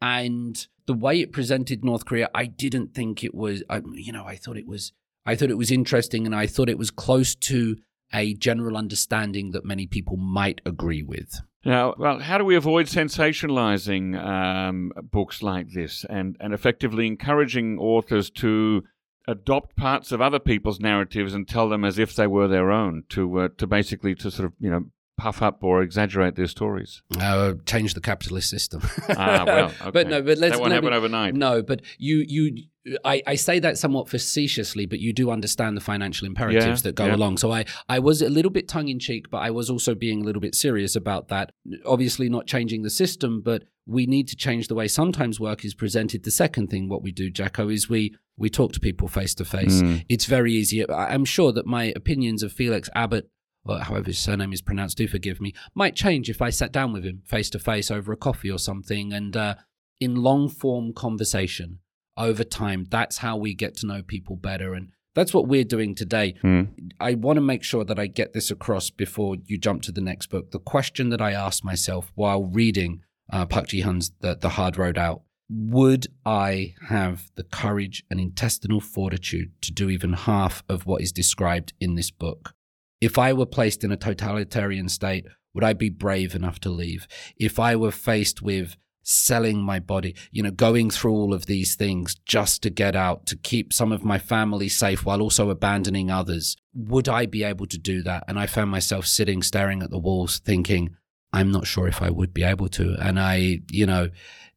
And the way it presented North Korea, I didn't think it was. I, you know, I thought it was. I thought it was interesting, and I thought it was close to a general understanding that many people might agree with. Now, well, how do we avoid sensationalizing um, books like this and, and effectively encouraging authors to adopt parts of other people's narratives and tell them as if they were their own to uh, to basically to sort of you know puff up or exaggerate their stories? Uh, change the capitalist system. Ah, well, okay. but no, but let's that won't happen overnight. No, but you you I, I say that somewhat facetiously, but you do understand the financial imperatives Yeah, that go yeah. along. So I I was a little bit tongue in cheek, but I was also being a little bit serious about that. Obviously, not changing the system, but we need to change the way sometimes work is presented. The second thing, what we do, Jacco, is we we talk to people face to face. It's very easy. I'm sure that my opinions of Felix Abbott or however his surname is pronounced, do forgive me, might change if I sat down with him face to face over a coffee or something. And uh, in long form conversation over time, that's how we get to know people better. And that's what we're doing today. Mm. I want to make sure that I get this across before you jump to the next book. The question that I asked myself while reading uh, Park Ji Hyun's the, the Hard Road Out would I have the courage and intestinal fortitude to do even half of what is described in this book? If I were placed in a totalitarian state, would I be brave enough to leave? If I were faced with selling my body, you know, going through all of these things just to get out, to keep some of my family safe while also abandoning others, would I be able to do that? And I found myself sitting, staring at the walls, thinking, I'm not sure if I would be able to. And I, you know,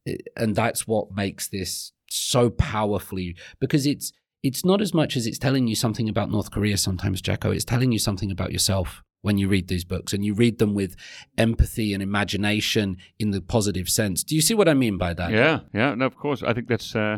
eh, and that's what makes this so powerfully because it's it's not as much as it's telling you something about North Korea sometimes, Jacco. It's telling you something about yourself when you read these books and you read them with empathy and imagination in the positive sense. Do you see what I mean by that? Yeah, yeah, no, of course. I think that's uh,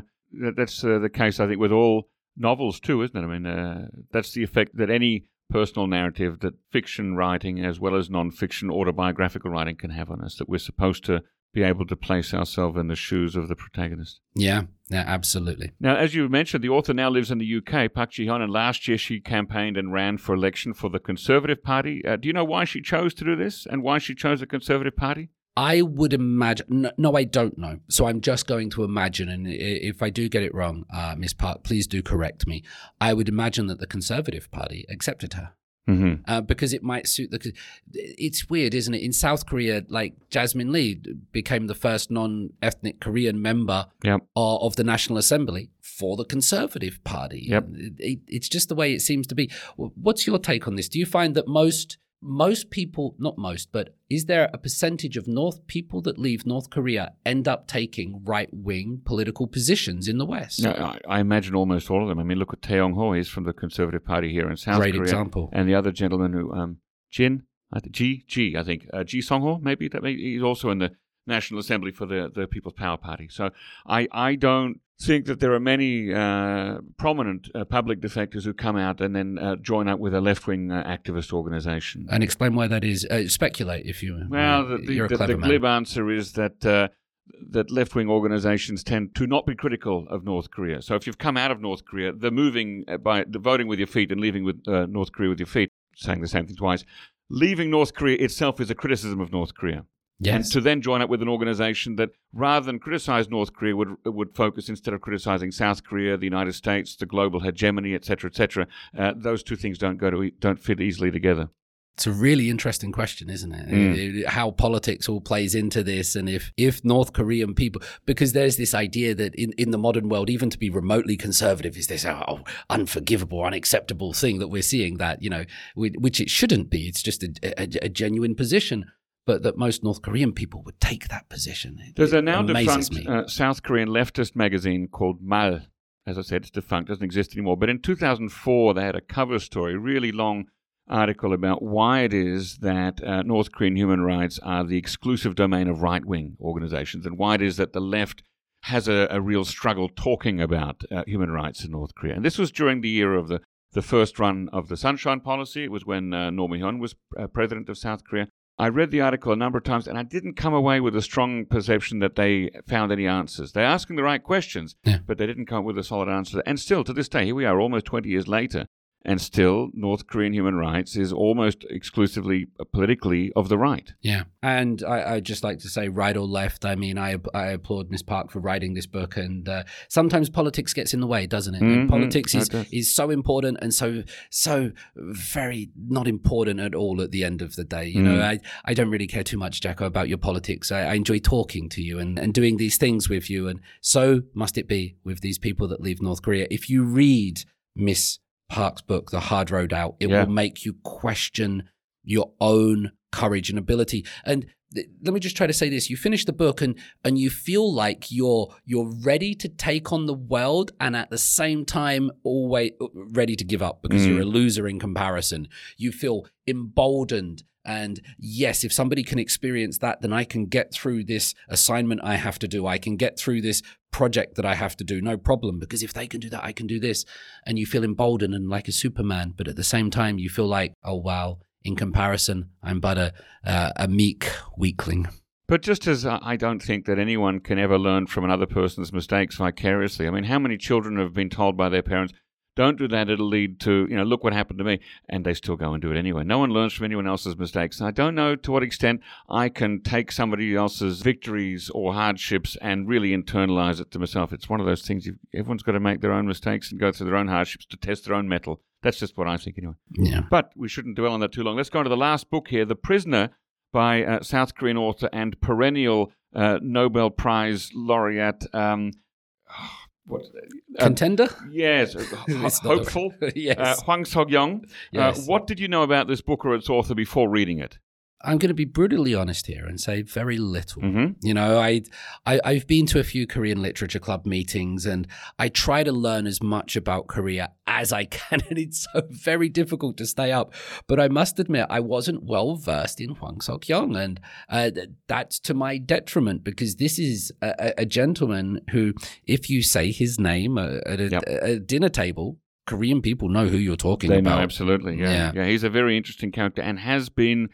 that's uh, the case. I think with all novels too, isn't it? I mean, uh, that's the effect that any personal narrative that fiction writing as well as non-fiction autobiographical writing can have on us. That we're supposed to be able to place ourselves in the shoes of the protagonist. Yeah, yeah, absolutely. Now, as you mentioned, the author now lives in the UK, Park Ji-hyun, and last year she campaigned and ran for election for the Conservative Party. Uh, do you know why she chose to do this and why she chose the Conservative Party? I would imagine. No, no, I don't know. So I'm just going to imagine, and if I do get it wrong, uh, Miss Park, please do correct me. I would imagine that the Conservative Party accepted her. Mm-hmm. uh, because it might suit the. It's weird, isn't it? In South Korea, like Jasmine Lee became the first non-ethnic Korean member Yep. of, of the National Assembly for the Conservative Party. Yep. It- it- it's just the way it seems to be. What's your take on this? Do you find that most most people, not most, but is there a percentage of North people that leave North Korea end up taking right wing political positions in the West? No, I, I, imagine almost all of them. I mean, look at Tae Ho. He's from the Conservative Party here in South Great Korea. Great example. And the other gentleman who, um, Jin, G, G, I think, uh, Ji Song Ho, maybe that he's also in the National Assembly for the, the People's Power Party. So I, I don't think that there are many uh, prominent uh, public defectors who come out and then uh, join up with a left wing uh, activist organization. And explain why that is. Uh, speculate if you. Well, the, the, the, the glib answer is that. Uh, that left wing organizations tend to not be critical of North Korea. So if you've come out of North Korea, the moving by the voting with your feet and leaving with North Korea with your feet, saying the same thing twice, leaving North Korea itself is a criticism of North Korea. Yes. And to then join up with an organization that, rather than criticize North Korea, would would focus instead of criticizing South Korea, the United States, the global hegemony, etc., etc. Uh, those two things don't go to don't fit easily together. It's a really interesting question, isn't it? Mm. How politics all plays into this, and if if North Korean people, because there's this idea that in, in the modern world, even to be remotely conservative is this oh, unforgivable, unacceptable thing that we're seeing. That you know, which it shouldn't be. It's just a, a, a genuine position but that most North Korean people would take that position. It, There's a now defunct uh, South Korean leftist magazine called Mal. As I said, it's defunct, doesn't exist anymore. But in 2004, they had a cover story, really long article about why it is that uh, North Korean human rights are the exclusive domain of right wing organizations and why it is that the left has a, a real struggle talking about uh, human rights in North Korea. And this was during the year of the, the first run of the Sunshine Policy. It was when uh, Roh Moo-hyun was uh, president of South Korea. I read the article a number of times and I didn't come away with a strong perception that they found any answers. They're asking the right questions, yeah. but they didn't come up with a solid answer. And still, to this day, here we are almost 20 years later, and still North Korean human rights is almost exclusively uh, politically of the right. Yeah, and I, I just like to say, right or left. I mean, I I applaud Miss Park for writing this book, and uh, sometimes politics gets in the way, doesn't it? Mm-hmm. Politics is is so important and so so very not important at all at the end of the day. You mm. know, I I don't really care too much, Jacco, about your politics. I, I enjoy talking to you and and doing these things with you, and so must it be with these people that leave North Korea. If you read Miss Park's book, The Hard Road Out. It yeah. will make you question your own courage and ability. And th- let me just try to say this: you finish the book and and you feel like you're you're ready to take on the world, and at the same time, always ready to give up because mm. you're a loser in comparison. You feel emboldened and yes, if somebody can experience that, then I can get through this assignment I have to do. I can get through this project that I have to do, no problem. Because if they can do that, I can do this. And you feel emboldened and like a Superman. But at the same time, you feel like, oh, wow, in comparison, I'm but a, uh, a meek weakling. But just as I don't think that anyone can ever learn from another person's mistakes vicariously, I mean, how many children have been told by their parents, don't do that. It'll lead to, you know, look what happened to me. And they still go and do it anyway. No one learns from anyone else's mistakes. I don't know to what extent I can take somebody else's victories or hardships and really internalize it to myself. It's one of those things. Everyone's got to make their own mistakes and go through their own hardships to test their own mettle. That's just what I think anyway. Yeah. But we shouldn't dwell on that too long. Let's go on to the last book here, The Prisoner by uh, South Korean author and perennial uh, Nobel Prize laureate. Um, what uh, contender? Yes, hopeful. yes, uh, Hwang Sok-yong. Uh, yes. what did you know about this book or its author before reading it? I'm going to be brutally honest here and say very little. Mm-hmm. You know, I, I have been to a few Korean Literature Club meetings, and I try to learn as much about Korea as I can, and it's so very difficult to stay up. But I must admit, I wasn't well versed in Hwang Sok-yong, and uh, that's to my detriment because this is a, a, gentleman who, if you say his name uh, at a, yep. a dinner table, Korean people know who you're talking they about. Know, absolutely, yeah. yeah. yeah. He's a very interesting character and has been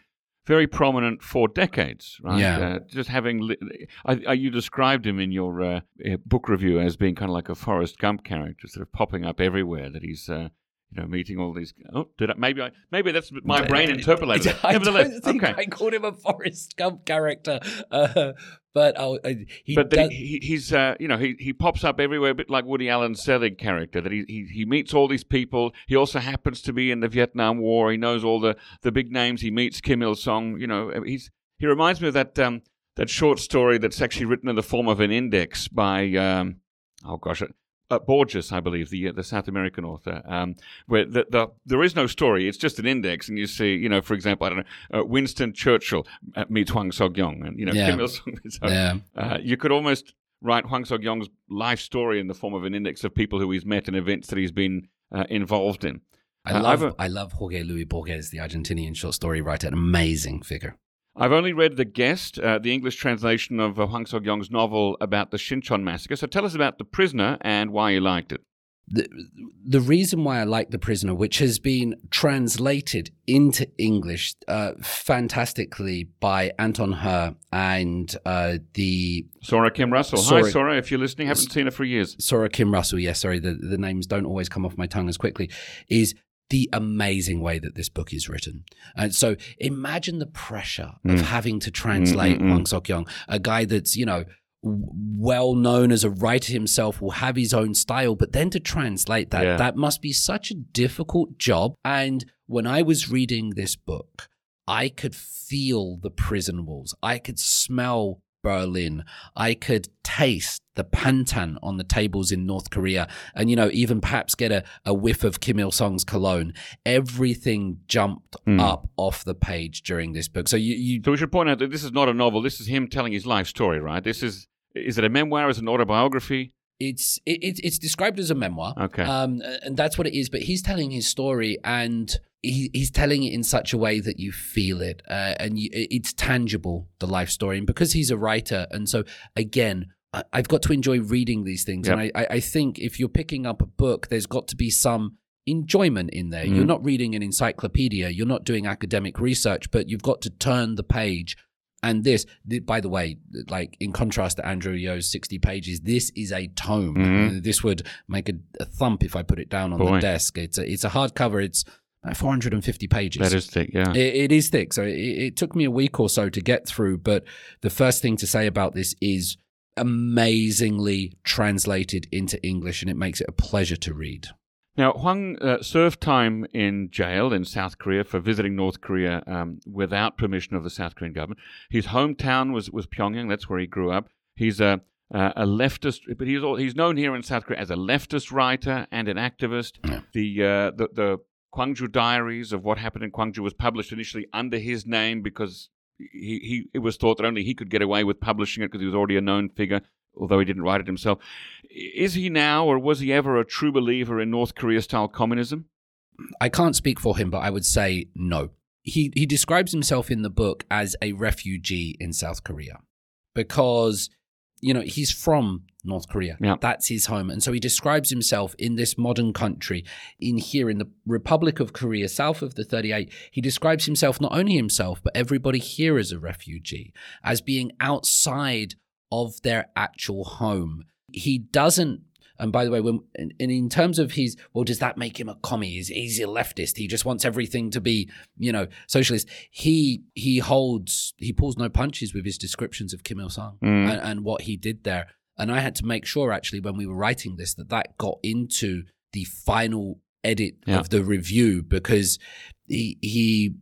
very prominent for decades, right? Yeah. Uh, just having, li- I, I, you described him in your uh, book review as being kind of like a Forrest Gump character, sort of popping up everywhere. That he's, uh, you know, meeting all these. Oh, did I, maybe I maybe that's my brain interpolated. I, I Nevertheless, don't think okay. I called him a Forrest Gump character, uh, but oh, he but does... he, he's uh, you know he, he pops up everywhere, a bit like Woody Allen's Zelig character. That he, he he meets all these people. He also happens to be in the Vietnam War. He knows all the, the big names. He meets Kim Il Sung. You know, he's he reminds me of that um, that short story that's actually written in the form of an index by um, oh gosh, uh, Borges, I believe, the the South American author, um, where the, the, there is no story; it's just an index, and you see, you know, for example, I don't know, uh, Winston Churchill uh, meets Hwang Sok-yong, and you know, Yeah. Kim Il Sung. So, Yeah. uh, you could almost write Hwang Sok-yong's life story in the form of an index of people who he's met and events that he's been uh, involved in. I Uh, love I love Jorge Luis Borges, the Argentinian short story writer, an amazing figure. I've only read The Guest, uh, the English translation of uh, Hwang Sok-yong's novel about the Shinchon massacre. So tell us about The Prisoner and why you liked it. The, the reason why I like The Prisoner, which has been translated into English uh, fantastically by Anton Hur and uh, the Sora Kim Russell. Hi, Sora- Sora, if you're listening. Haven't seen her for years. Sora Kim Russell, yes, sorry, the, the names don't always come off my tongue as quickly, is the amazing way that this book is written. And so imagine the pressure of Mm. having to translate Mm, mm, mm. Hwang Sok Yong, a guy that's, you know, well known as a writer himself, will have his own style, but then to translate that, Yeah. that must be such a difficult job. And when I was reading this book, I could feel the prison walls. I could smell Berlin. I could taste the pantan on the tables in North Korea and, you know, even perhaps get a, a whiff of Kim Il sung's cologne. Everything jumped Mm. up off the page during this book. So you, you So we should point out that this is not a novel. This is him telling his life story, right? This is is it a memoir? Is it an autobiography? it's it, it, it's described as a memoir. Okay. Um, and that's what it is. But he's telling his story, and he, he's telling it in such a way that you feel it, uh, and you, it's tangible. The life story, and because he's a writer, and so again. I- I've got to enjoy reading these things, and I, I, think if you're picking up a book, there's got to be some enjoyment in there. You're Mhm. not reading an encyclopedia, you're not doing academic research, but you've got to turn the page. And this, by the way, like in contrast to Andrew Yeo's 60 pages, this is a tome. Mhm. Uh, This would make a, a thump if I put it down on Boy. the desk. It's a, it's a hardcover. It's uh, 450 pages. That is thick, yeah. It, it is thick. So it, it took me a week or so to get through. But the first thing to say about this is amazingly translated into English, and it makes it a pleasure to read. Now, Hwang uh, served time in jail in South Korea for visiting North Korea um, without permission of the South Korean government. His hometown was, was Pyongyang. That's where he grew up. He's a, uh, a leftist, but he's all, he's known here in South Korea as a leftist writer and an activist. Yeah. The, uh, the the Gwangju Diaries of what happened in Kwangju was published initially under his name because he, he it was thought that only he could get away with publishing it because he was already a known figure, although he didn't write it himself. Is he now, or was he ever, a true believer in North Korea style communism? I can't speak for him, but I would say no. He he describes himself in the book as a refugee in South Korea because you know he's from North Korea. Yeah. That's his home, and so he describes himself in this modern country, in here in the Republic of Korea, south of the 38. He describes himself not only himself but everybody here as a refugee, as being outside of their actual home. He doesn't and by the way, when and and in terms of his, well, does that make him a commie? Is he's a leftist? He just wants everything to be, you know, socialist. He he holds, he pulls no punches with his descriptions of Kim Il Sung Mm. and, and what he did there. And I had to make sure, actually, when we were writing this, that that got into the final edit Yeah. of the review because he he,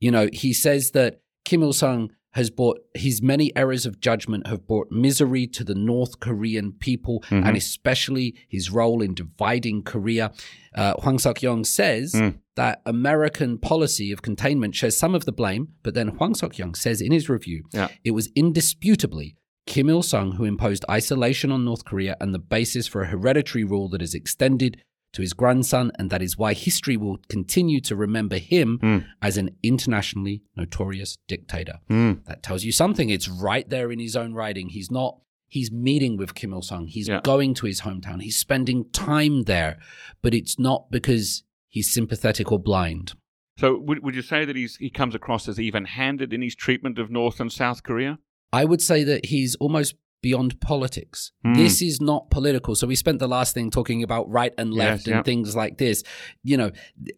you know, he says that Kim Il Sung has brought his many errors of judgment have brought misery to the North Korean people, Mhm. and especially his role in dividing Korea. Uh, Hwang Sok Yong says Mm. that American policy of containment shares some of the blame, but then Hwang Sok Yong says in his review, Yeah. it was indisputably Kim Il sung who imposed isolation on North Korea and the basis for a hereditary rule that is extended to his grandson, and that is why history will continue to remember him Mm. as an internationally notorious dictator. Mm. That tells you something. It's right there in his own writing. He's not. He's meeting with Kim Il Sung. He's Yeah. going to his hometown. He's spending time there, but it's not because he's sympathetic or blind. So, would, would you say that he's he comes across as even-handed in his treatment of North and South Korea? I would say that he's almost beyond politics. Hmm. This is not political. So we spent the last thing talking about right and left Yes, and yeah. things like this. You know,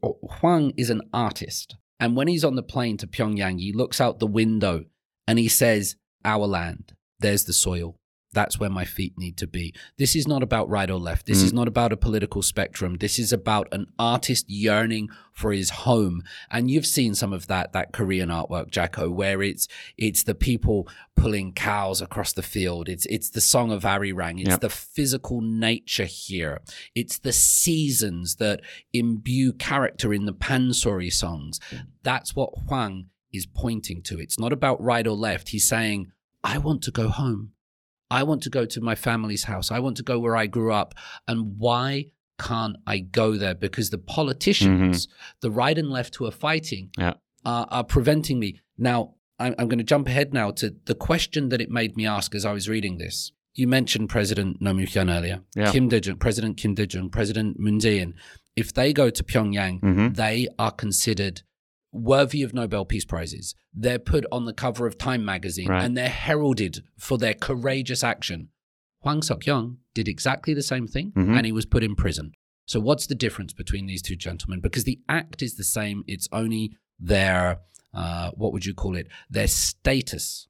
Hwang is an artist. And when he's on the plane to Pyongyang, he looks out the window and he says, Our land, there's the soil. That's where my feet need to be. This is not about right or left. This mm. is not about a political spectrum. This is about an artist yearning for his home. And you've seen some of that, that Korean artwork, Jacco, where it's, it's the people pulling cows across the field. It's, it's the song of Arirang. It's yep. the physical nature here. It's the seasons that imbue character in the Pansori songs. That's what Hwang is pointing to. It's not about right or left. He's saying, I want to go home. I want to go to my family's house. I want to go where I grew up. And why can't I go there? Because the politicians, mm-hmm. the right and left who are fighting, yeah. are, are preventing me. Now, I'm, I'm going to jump ahead now to the question that it made me ask as I was reading this. You mentioned President Roh Moo-hyun earlier, yeah. Kim Dae-jung, President Kim Dae-jung, President Moon Jae-in. If they go to Pyongyang, mm-hmm. they are considered worthy of Nobel Peace Prizes. They're put on the cover of Time magazine right. and they're heralded for their courageous action. Hwang Sok-yong did exactly the same thing mm-hmm. and he was put in prison. So what's the difference between these two gentlemen? Because the act is the same. It's only their, uh, what would you call it? Their status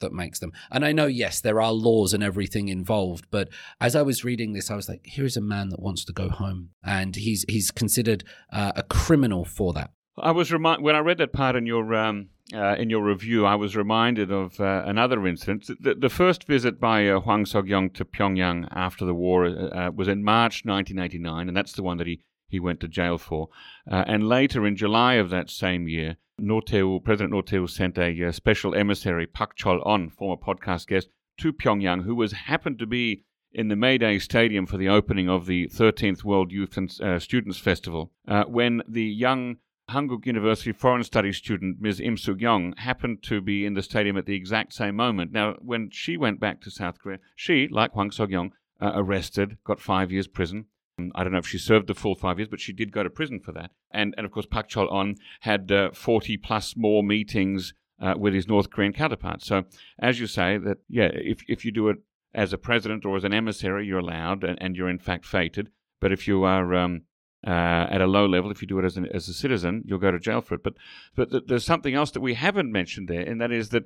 that makes them. And I know, yes, there are laws and everything involved, but as I was reading this, I was like, here is a man that wants to go home, and he's he's considered uh, a criminal for that. I was remind when I read that part in your um, uh, in your review, I was reminded of uh, another incident. The, the, first visit by uh, Hwang Sok-yong to Pyongyang after the war uh, uh, was in March 1989, and that's the one that he, he went to jail for. Uh, and later, in July of that same year, Roh President Roh sent a special emissary, Pak Chol-on, former podcast guest, to Pyongyang, who was happened to be in the Mayday Stadium for the opening of the 13th World Youth and Students Festival, when the young Hankuk University foreign studies student Ms. Im Suk Young happened to be in the stadium at the exact same moment. Now, when she went back to South Korea, she, like Hwang Sok Yong, uh, arrested, got five years prison. Um, I don't know if she served the full five years, but she did go to prison for that. And and of course, Pak Chol On had uh, forty plus more meetings uh, with his North Korean counterpart. So, as you say, that yeah, if if you do it as a president or as an emissary, you're allowed, and, and you're in fact feted. But if you are um, uh, at a low level. If you do it as, an, as a citizen, you'll go to jail for it. But but th- there's something else that we haven't mentioned there, and that is that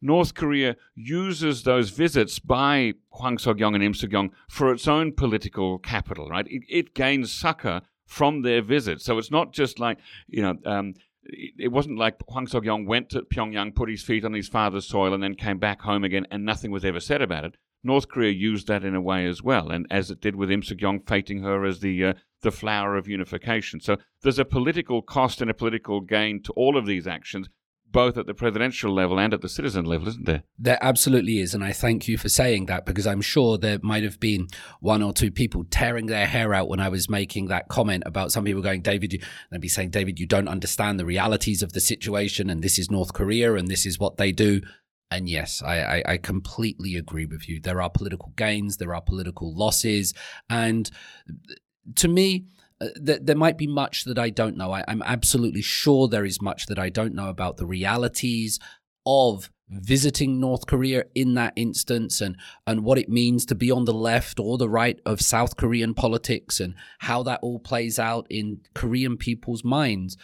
North Korea uses those visits by Hwang Sok-yong and Im Suk-yong for its own political capital. Right? It, it, gains succor from their visits. So it's not just like you know. Um, it wasn't like Hwang Sok-yong went to Pyongyang, put his feet on his father's soil, and then came back home again, and nothing was ever said about it. North Korea used that in a way as well, and as it did with Im Suk-yong, feting her as the uh, the flower of unification. So there's a political cost and a political gain to all of these actions, both at the presidential level and at the citizen level, isn't there? There absolutely is. And I thank you for saying that because I'm sure there might have been one or two people tearing their hair out when I was making that comment about some people going, David, they'd be saying, David, you don't understand the realities of the situation. And this is North Korea and this is what they do. And yes, I, I, I, completely agree with you. There are political gains, there are political losses. And to me, uh, th- there might be much that I don't know. I, I'm absolutely sure there is much that I don't know about the realities of visiting North Korea in that instance and and what it means to be on the left or the right of South Korean politics and how that all plays out in Korean people's minds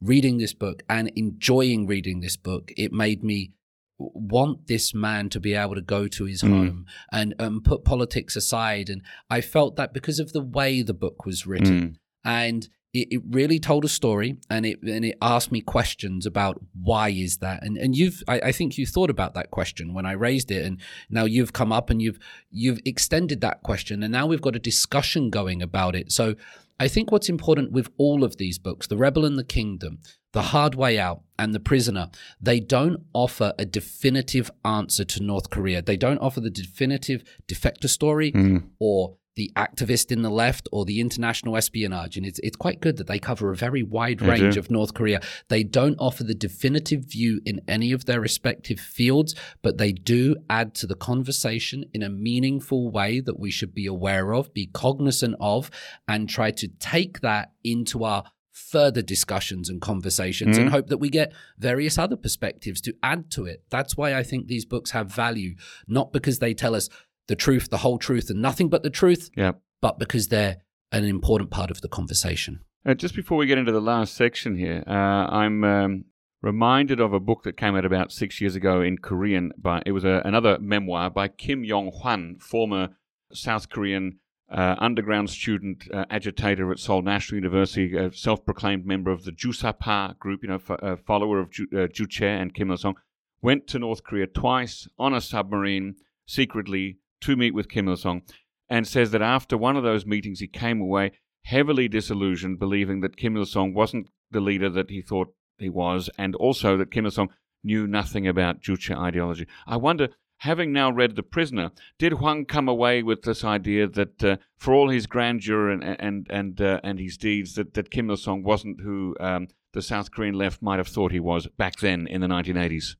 reading this book and enjoying reading this book it made me want this man to be able to go to his mm. home and um, put politics aside. And I felt that because of the way the book was written, mm. and it, it, really told a story, and it and it asked me questions about why is that, and and you've I, I think you thought about that question when I raised it, and now you've come up and you've you've extended that question, and now we've got a discussion going about it. So. I think what's important with all of these books, The Rebel and the Kingdom, the Hard Way Out, and The Prisoner, they don't offer a definitive answer to North Korea. They don't offer the definitive defector story mm. or the activist in the left or the international espionage. And it's, it's quite good that they cover a very wide range of North Korea. They don't offer the definitive view in any of their respective fields, but they do add to the conversation in a meaningful way that we should be aware of, be cognizant of, and try to take that into our further discussions and conversations mm-hmm. and hope that we get various other perspectives to add to it. That's why I think these books have value, not because they tell us the truth, the whole truth, and nothing but the truth, yeah. but because they're an important part of the conversation. Uh, just before we get into the last section here, uh, I'm um, reminded of a book that came out about six years ago in Korean. By it was a, another memoir by Kim Yong Hwan, former South Korean uh, underground student uh, agitator at Seoul National University, a self-proclaimed member of the Jusapa group, you know, f- a follower of Ju- uh, Ju Che and Kim Il Sung, went to North Korea twice on a submarine secretly to meet with Kim Il Sung, and says that after one of those meetings, he came away heavily disillusioned, believing that Kim Il Sung wasn't the leader that he thought he was, and also that Kim Il Sung knew nothing about Juche ideology. I wonder having now read The Prisoner, did Hwang come away with this idea that uh, for all his grandeur and and and uh, and his deeds, that, that Kim Il Sung wasn't who um, the South Korean left might have thought he was back then in the 1980s?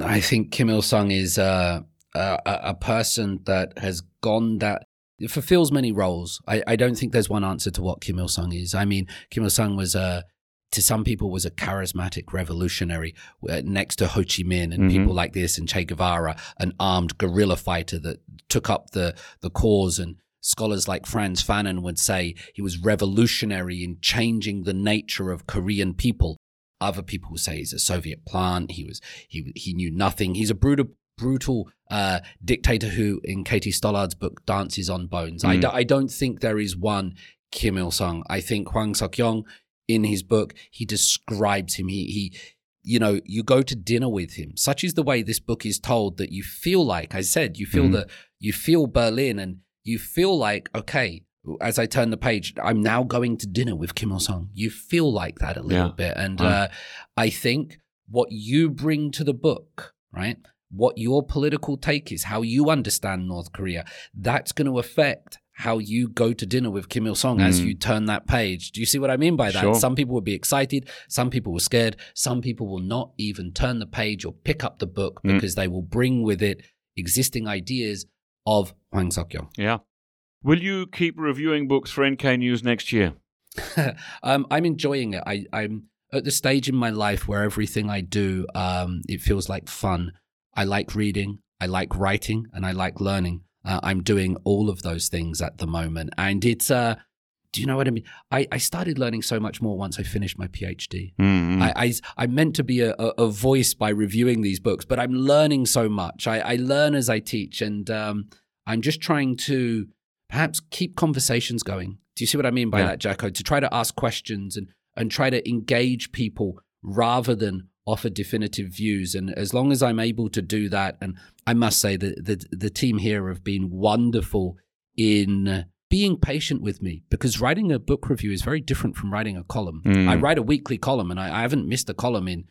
I think Kim Il Sung is uh, a, a person that has gone that it fulfills many roles. I, I don't think there's one answer to what Kim Il Sung is. I mean, Kim Il Sung was a to some people was a charismatic revolutionary uh, next to Ho Chi Minh and mm-hmm. people like this and Che Guevara, an armed guerrilla fighter that took up the, the cause. And scholars like Frantz Fanon would say he was revolutionary in changing the nature of Korean people. Other people say he's a Soviet plant. He was, he, he knew nothing. He's a brutal, brutal uh, dictator who, in Katie Stallard's book, dances on bones. Mm. I d- I don't think there is one Kim Il Sung. I think Hwang Suk Yong in his book, he describes him. He, he, you know, you go to dinner with him. Such is the way this book is told that you feel like, I said, you feel mm-hmm. that you feel Berlin and you feel like, okay, as I turn the page, I'm now going to dinner with Kim Il Sung. You feel like that a little yeah. bit. And uh, I think what you bring to the book, right? What your political take is, how you understand North Korea, that's going to affect how you go to dinner with Kim Il Sung mm. as you turn that page. Do you see what I mean by that? Sure. Some people will be excited, some people will scared, some people will not even turn the page or pick up the book mm. because they will bring with it existing ideas of Hwang Suk-yong. Yeah. Will you keep reviewing books for NK News next year? um, I'm enjoying it. I, am at the stage in my life where everything I do, um, it feels like fun. I like reading, I like writing, and I like learning. Uh, I'm doing all of those things at the moment. And it's, uh, do you know what I mean? I, I started learning so much more once I finished my PhD. Mm-hmm. I, I, I meant to be a, a, voice by reviewing these books, but I'm learning so much. I, I learn as I teach, and um, I'm just trying to perhaps keep conversations going. Do you see what I mean by yeah. that, Jacco? To try to ask questions and, and try to engage people rather than offer definitive views. And as long as I'm able to do that, and I must say that the, the team here have been wonderful in being patient with me because writing a book review is very different from writing a column. Mm. I write a weekly column and I, I haven't missed a column in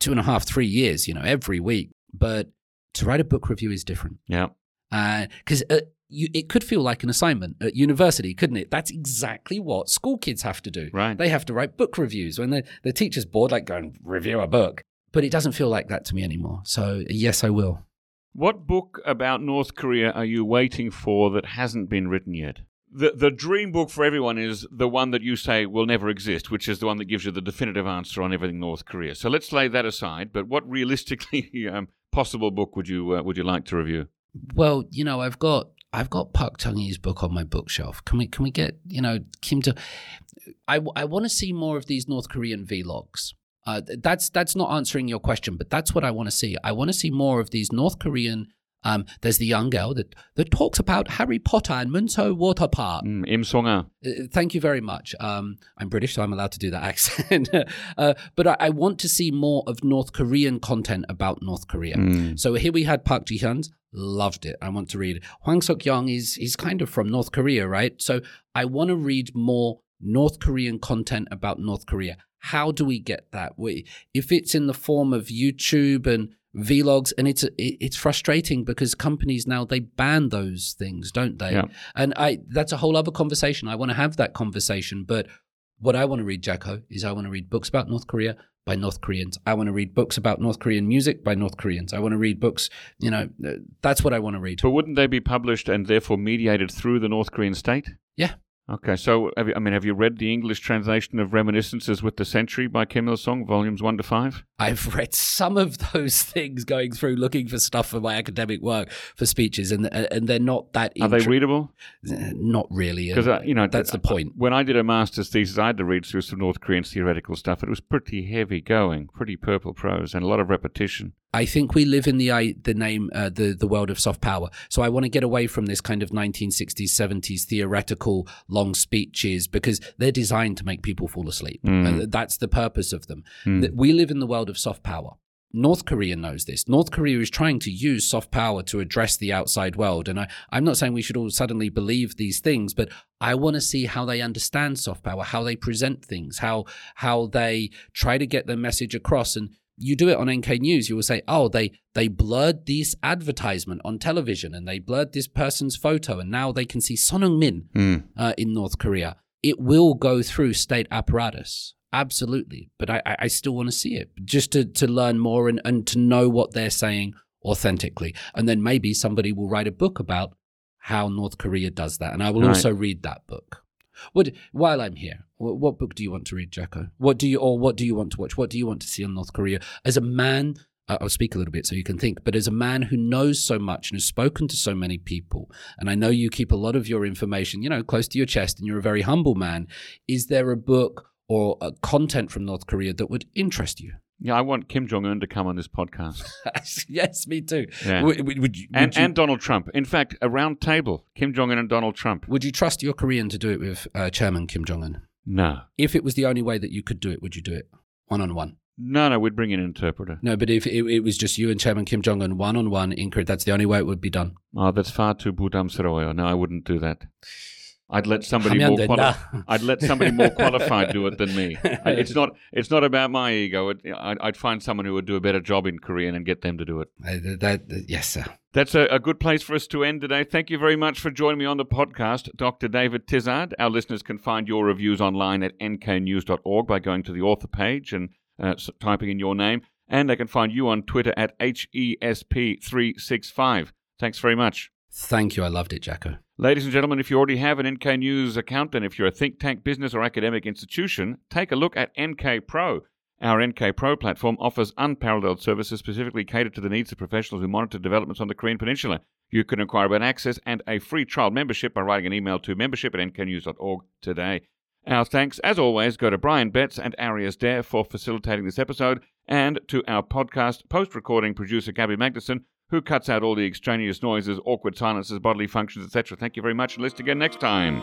two and a half, three years, you know, every week. But to write a book review is different. Yeah. Because uh, you, it could feel like an assignment at university, couldn't it? That's exactly what school kids have to do. Right. They have to write book reviews when the, the teacher's bored, like go and review a book. But it doesn't feel like that to me anymore. So, yes, I will. What book about North Korea are you waiting for that hasn't been written yet? The, the dream book for everyone is the one that you say will never exist, which is the one that gives you the definitive answer on everything North Korea. So let's lay that aside. But what realistically um, possible book would you uh, would you like to review? Well, you know, I've got I've got Park Chung book on my bookshelf. Can we can we get you know Kim to? I I want to see more of these North Korean vlogs. Uh, that's that's not answering your question, but that's what I want to see. I want to see more of these North Korean. Um, there's the young girl that, that talks about Harry Potter and Munsu Water Park. Mm, Im Songa. Uh, thank you very much. Um, I'm British, so I'm allowed to do that accent. uh, but I, I, want to see more of North Korean content about North Korea. Mm. So here we had Park Ji Hyun's loved it. I want to read. Hwang Suk Young is he's kind of from North Korea, right? So I want to read more North Korean content about North Korea. How do we get that? We, if it's in the form of YouTube and vlogs, and it's it's frustrating because companies now they ban those things, don't they? Yeah. And I that's a whole other conversation. I want to have that conversation, but what I want to read, Jacco, is I want to read books about North Korea by North Koreans. I want to read books about North Korean music by North Koreans. I want to read books, you know, that's what I want to read. But wouldn't they be published and therefore mediated through the North Korean state? Yeah. Okay, so have you, I mean, have you read the English translation of Reminiscences with the Century by Kim Il Sung, volumes one to five? I've read some of those things going through looking for stuff for my academic work for speeches, and and they're not that. Are they readable? Uh, not really, because uh, you know that's the point. When I did a master's thesis, I had to read through some North Korean theoretical stuff. It was pretty heavy going, pretty purple prose, and a lot of repetition. I think we live in the the name uh, the the world of soft power. So I want to get away from this kind of 1960s 70s theoretical long speeches because they're designed to make people fall asleep. Mm. Uh, that's the purpose of them. Mm. We live in the world of soft power. North Korea knows this. North Korea is trying to use soft power to address the outside world. And I, I'm not saying we should all suddenly believe these things, but I want to see how they understand soft power, how they present things, how how they try to get their message across. And you do it on NK News, you will say, "Oh, they they blurred this advertisement on television, and they blurred this person's photo, and now they can see Son Min mm. uh, in North Korea." It will go through state apparatus, absolutely, but I I still want to see it just to to learn more and and to know what they're saying authentically, and then maybe somebody will write a book about how North Korea does that, and I will right. also read that book. What while I'm here, what, what, book do you want to read, Jacco? What do you or what do you want to watch? What do you want to see on North Korea? As a man, I'll speak a little bit so you can think. But as a man who knows so much and has spoken to so many people, and I know you keep a lot of your information, you know, close to your chest, and you're a very humble man. Is there a book or a content from North Korea that would interest you? Yeah, I want Kim Jong Un to come on this podcast. yes, me too. Yeah. Would, would, would, you, and, you, and, Donald Trump. In fact, a round table: Kim Jong Un and Donald Trump. Would you trust your Korean to do it with uh, Chairman Kim Jong Un? No. If it was the only way that you could do it, would you do it one on one? No, no, we'd bring in an interpreter. No, but if it, it was just you and Chairman Kim Jong Un one on one in Korea, that's the only way it would be done. Oh, that's far too budamsroyo. No, I wouldn't do that. I'd let somebody more quali- I'd let somebody more qualified do it than me. It's not it's not about my ego. It, I'd, I'd, find someone who would do a better job in Korean and get them to do it. Uh, that, yes, sir. That's a, a, good place for us to end today. Thank you very much for joining me on the podcast, Dr. David Tizzard. Our listeners can find your reviews online at nknews.org by going to the author page and uh, typing in your name, and they can find you on Twitter at HESP365. Thanks very much. Thank you. I loved it, Jacco. Ladies and gentlemen, if you already have an NK News account, and if you're a think tank, business, or academic institution, take a look at NK Pro. Our NK Pro platform offers unparalleled services specifically catered to the needs of professionals who monitor developments on the Korean Peninsula. You can inquire about access and a free trial membership by writing an email to membership at nknews.org today. Our thanks, as always, go to Brian Betts and Arias Dare for facilitating this episode, and to our podcast post recording producer Gabby Magnuson who cuts out all the extraneous noises, awkward silences, bodily functions, etc. Thank you very much and listen again next time.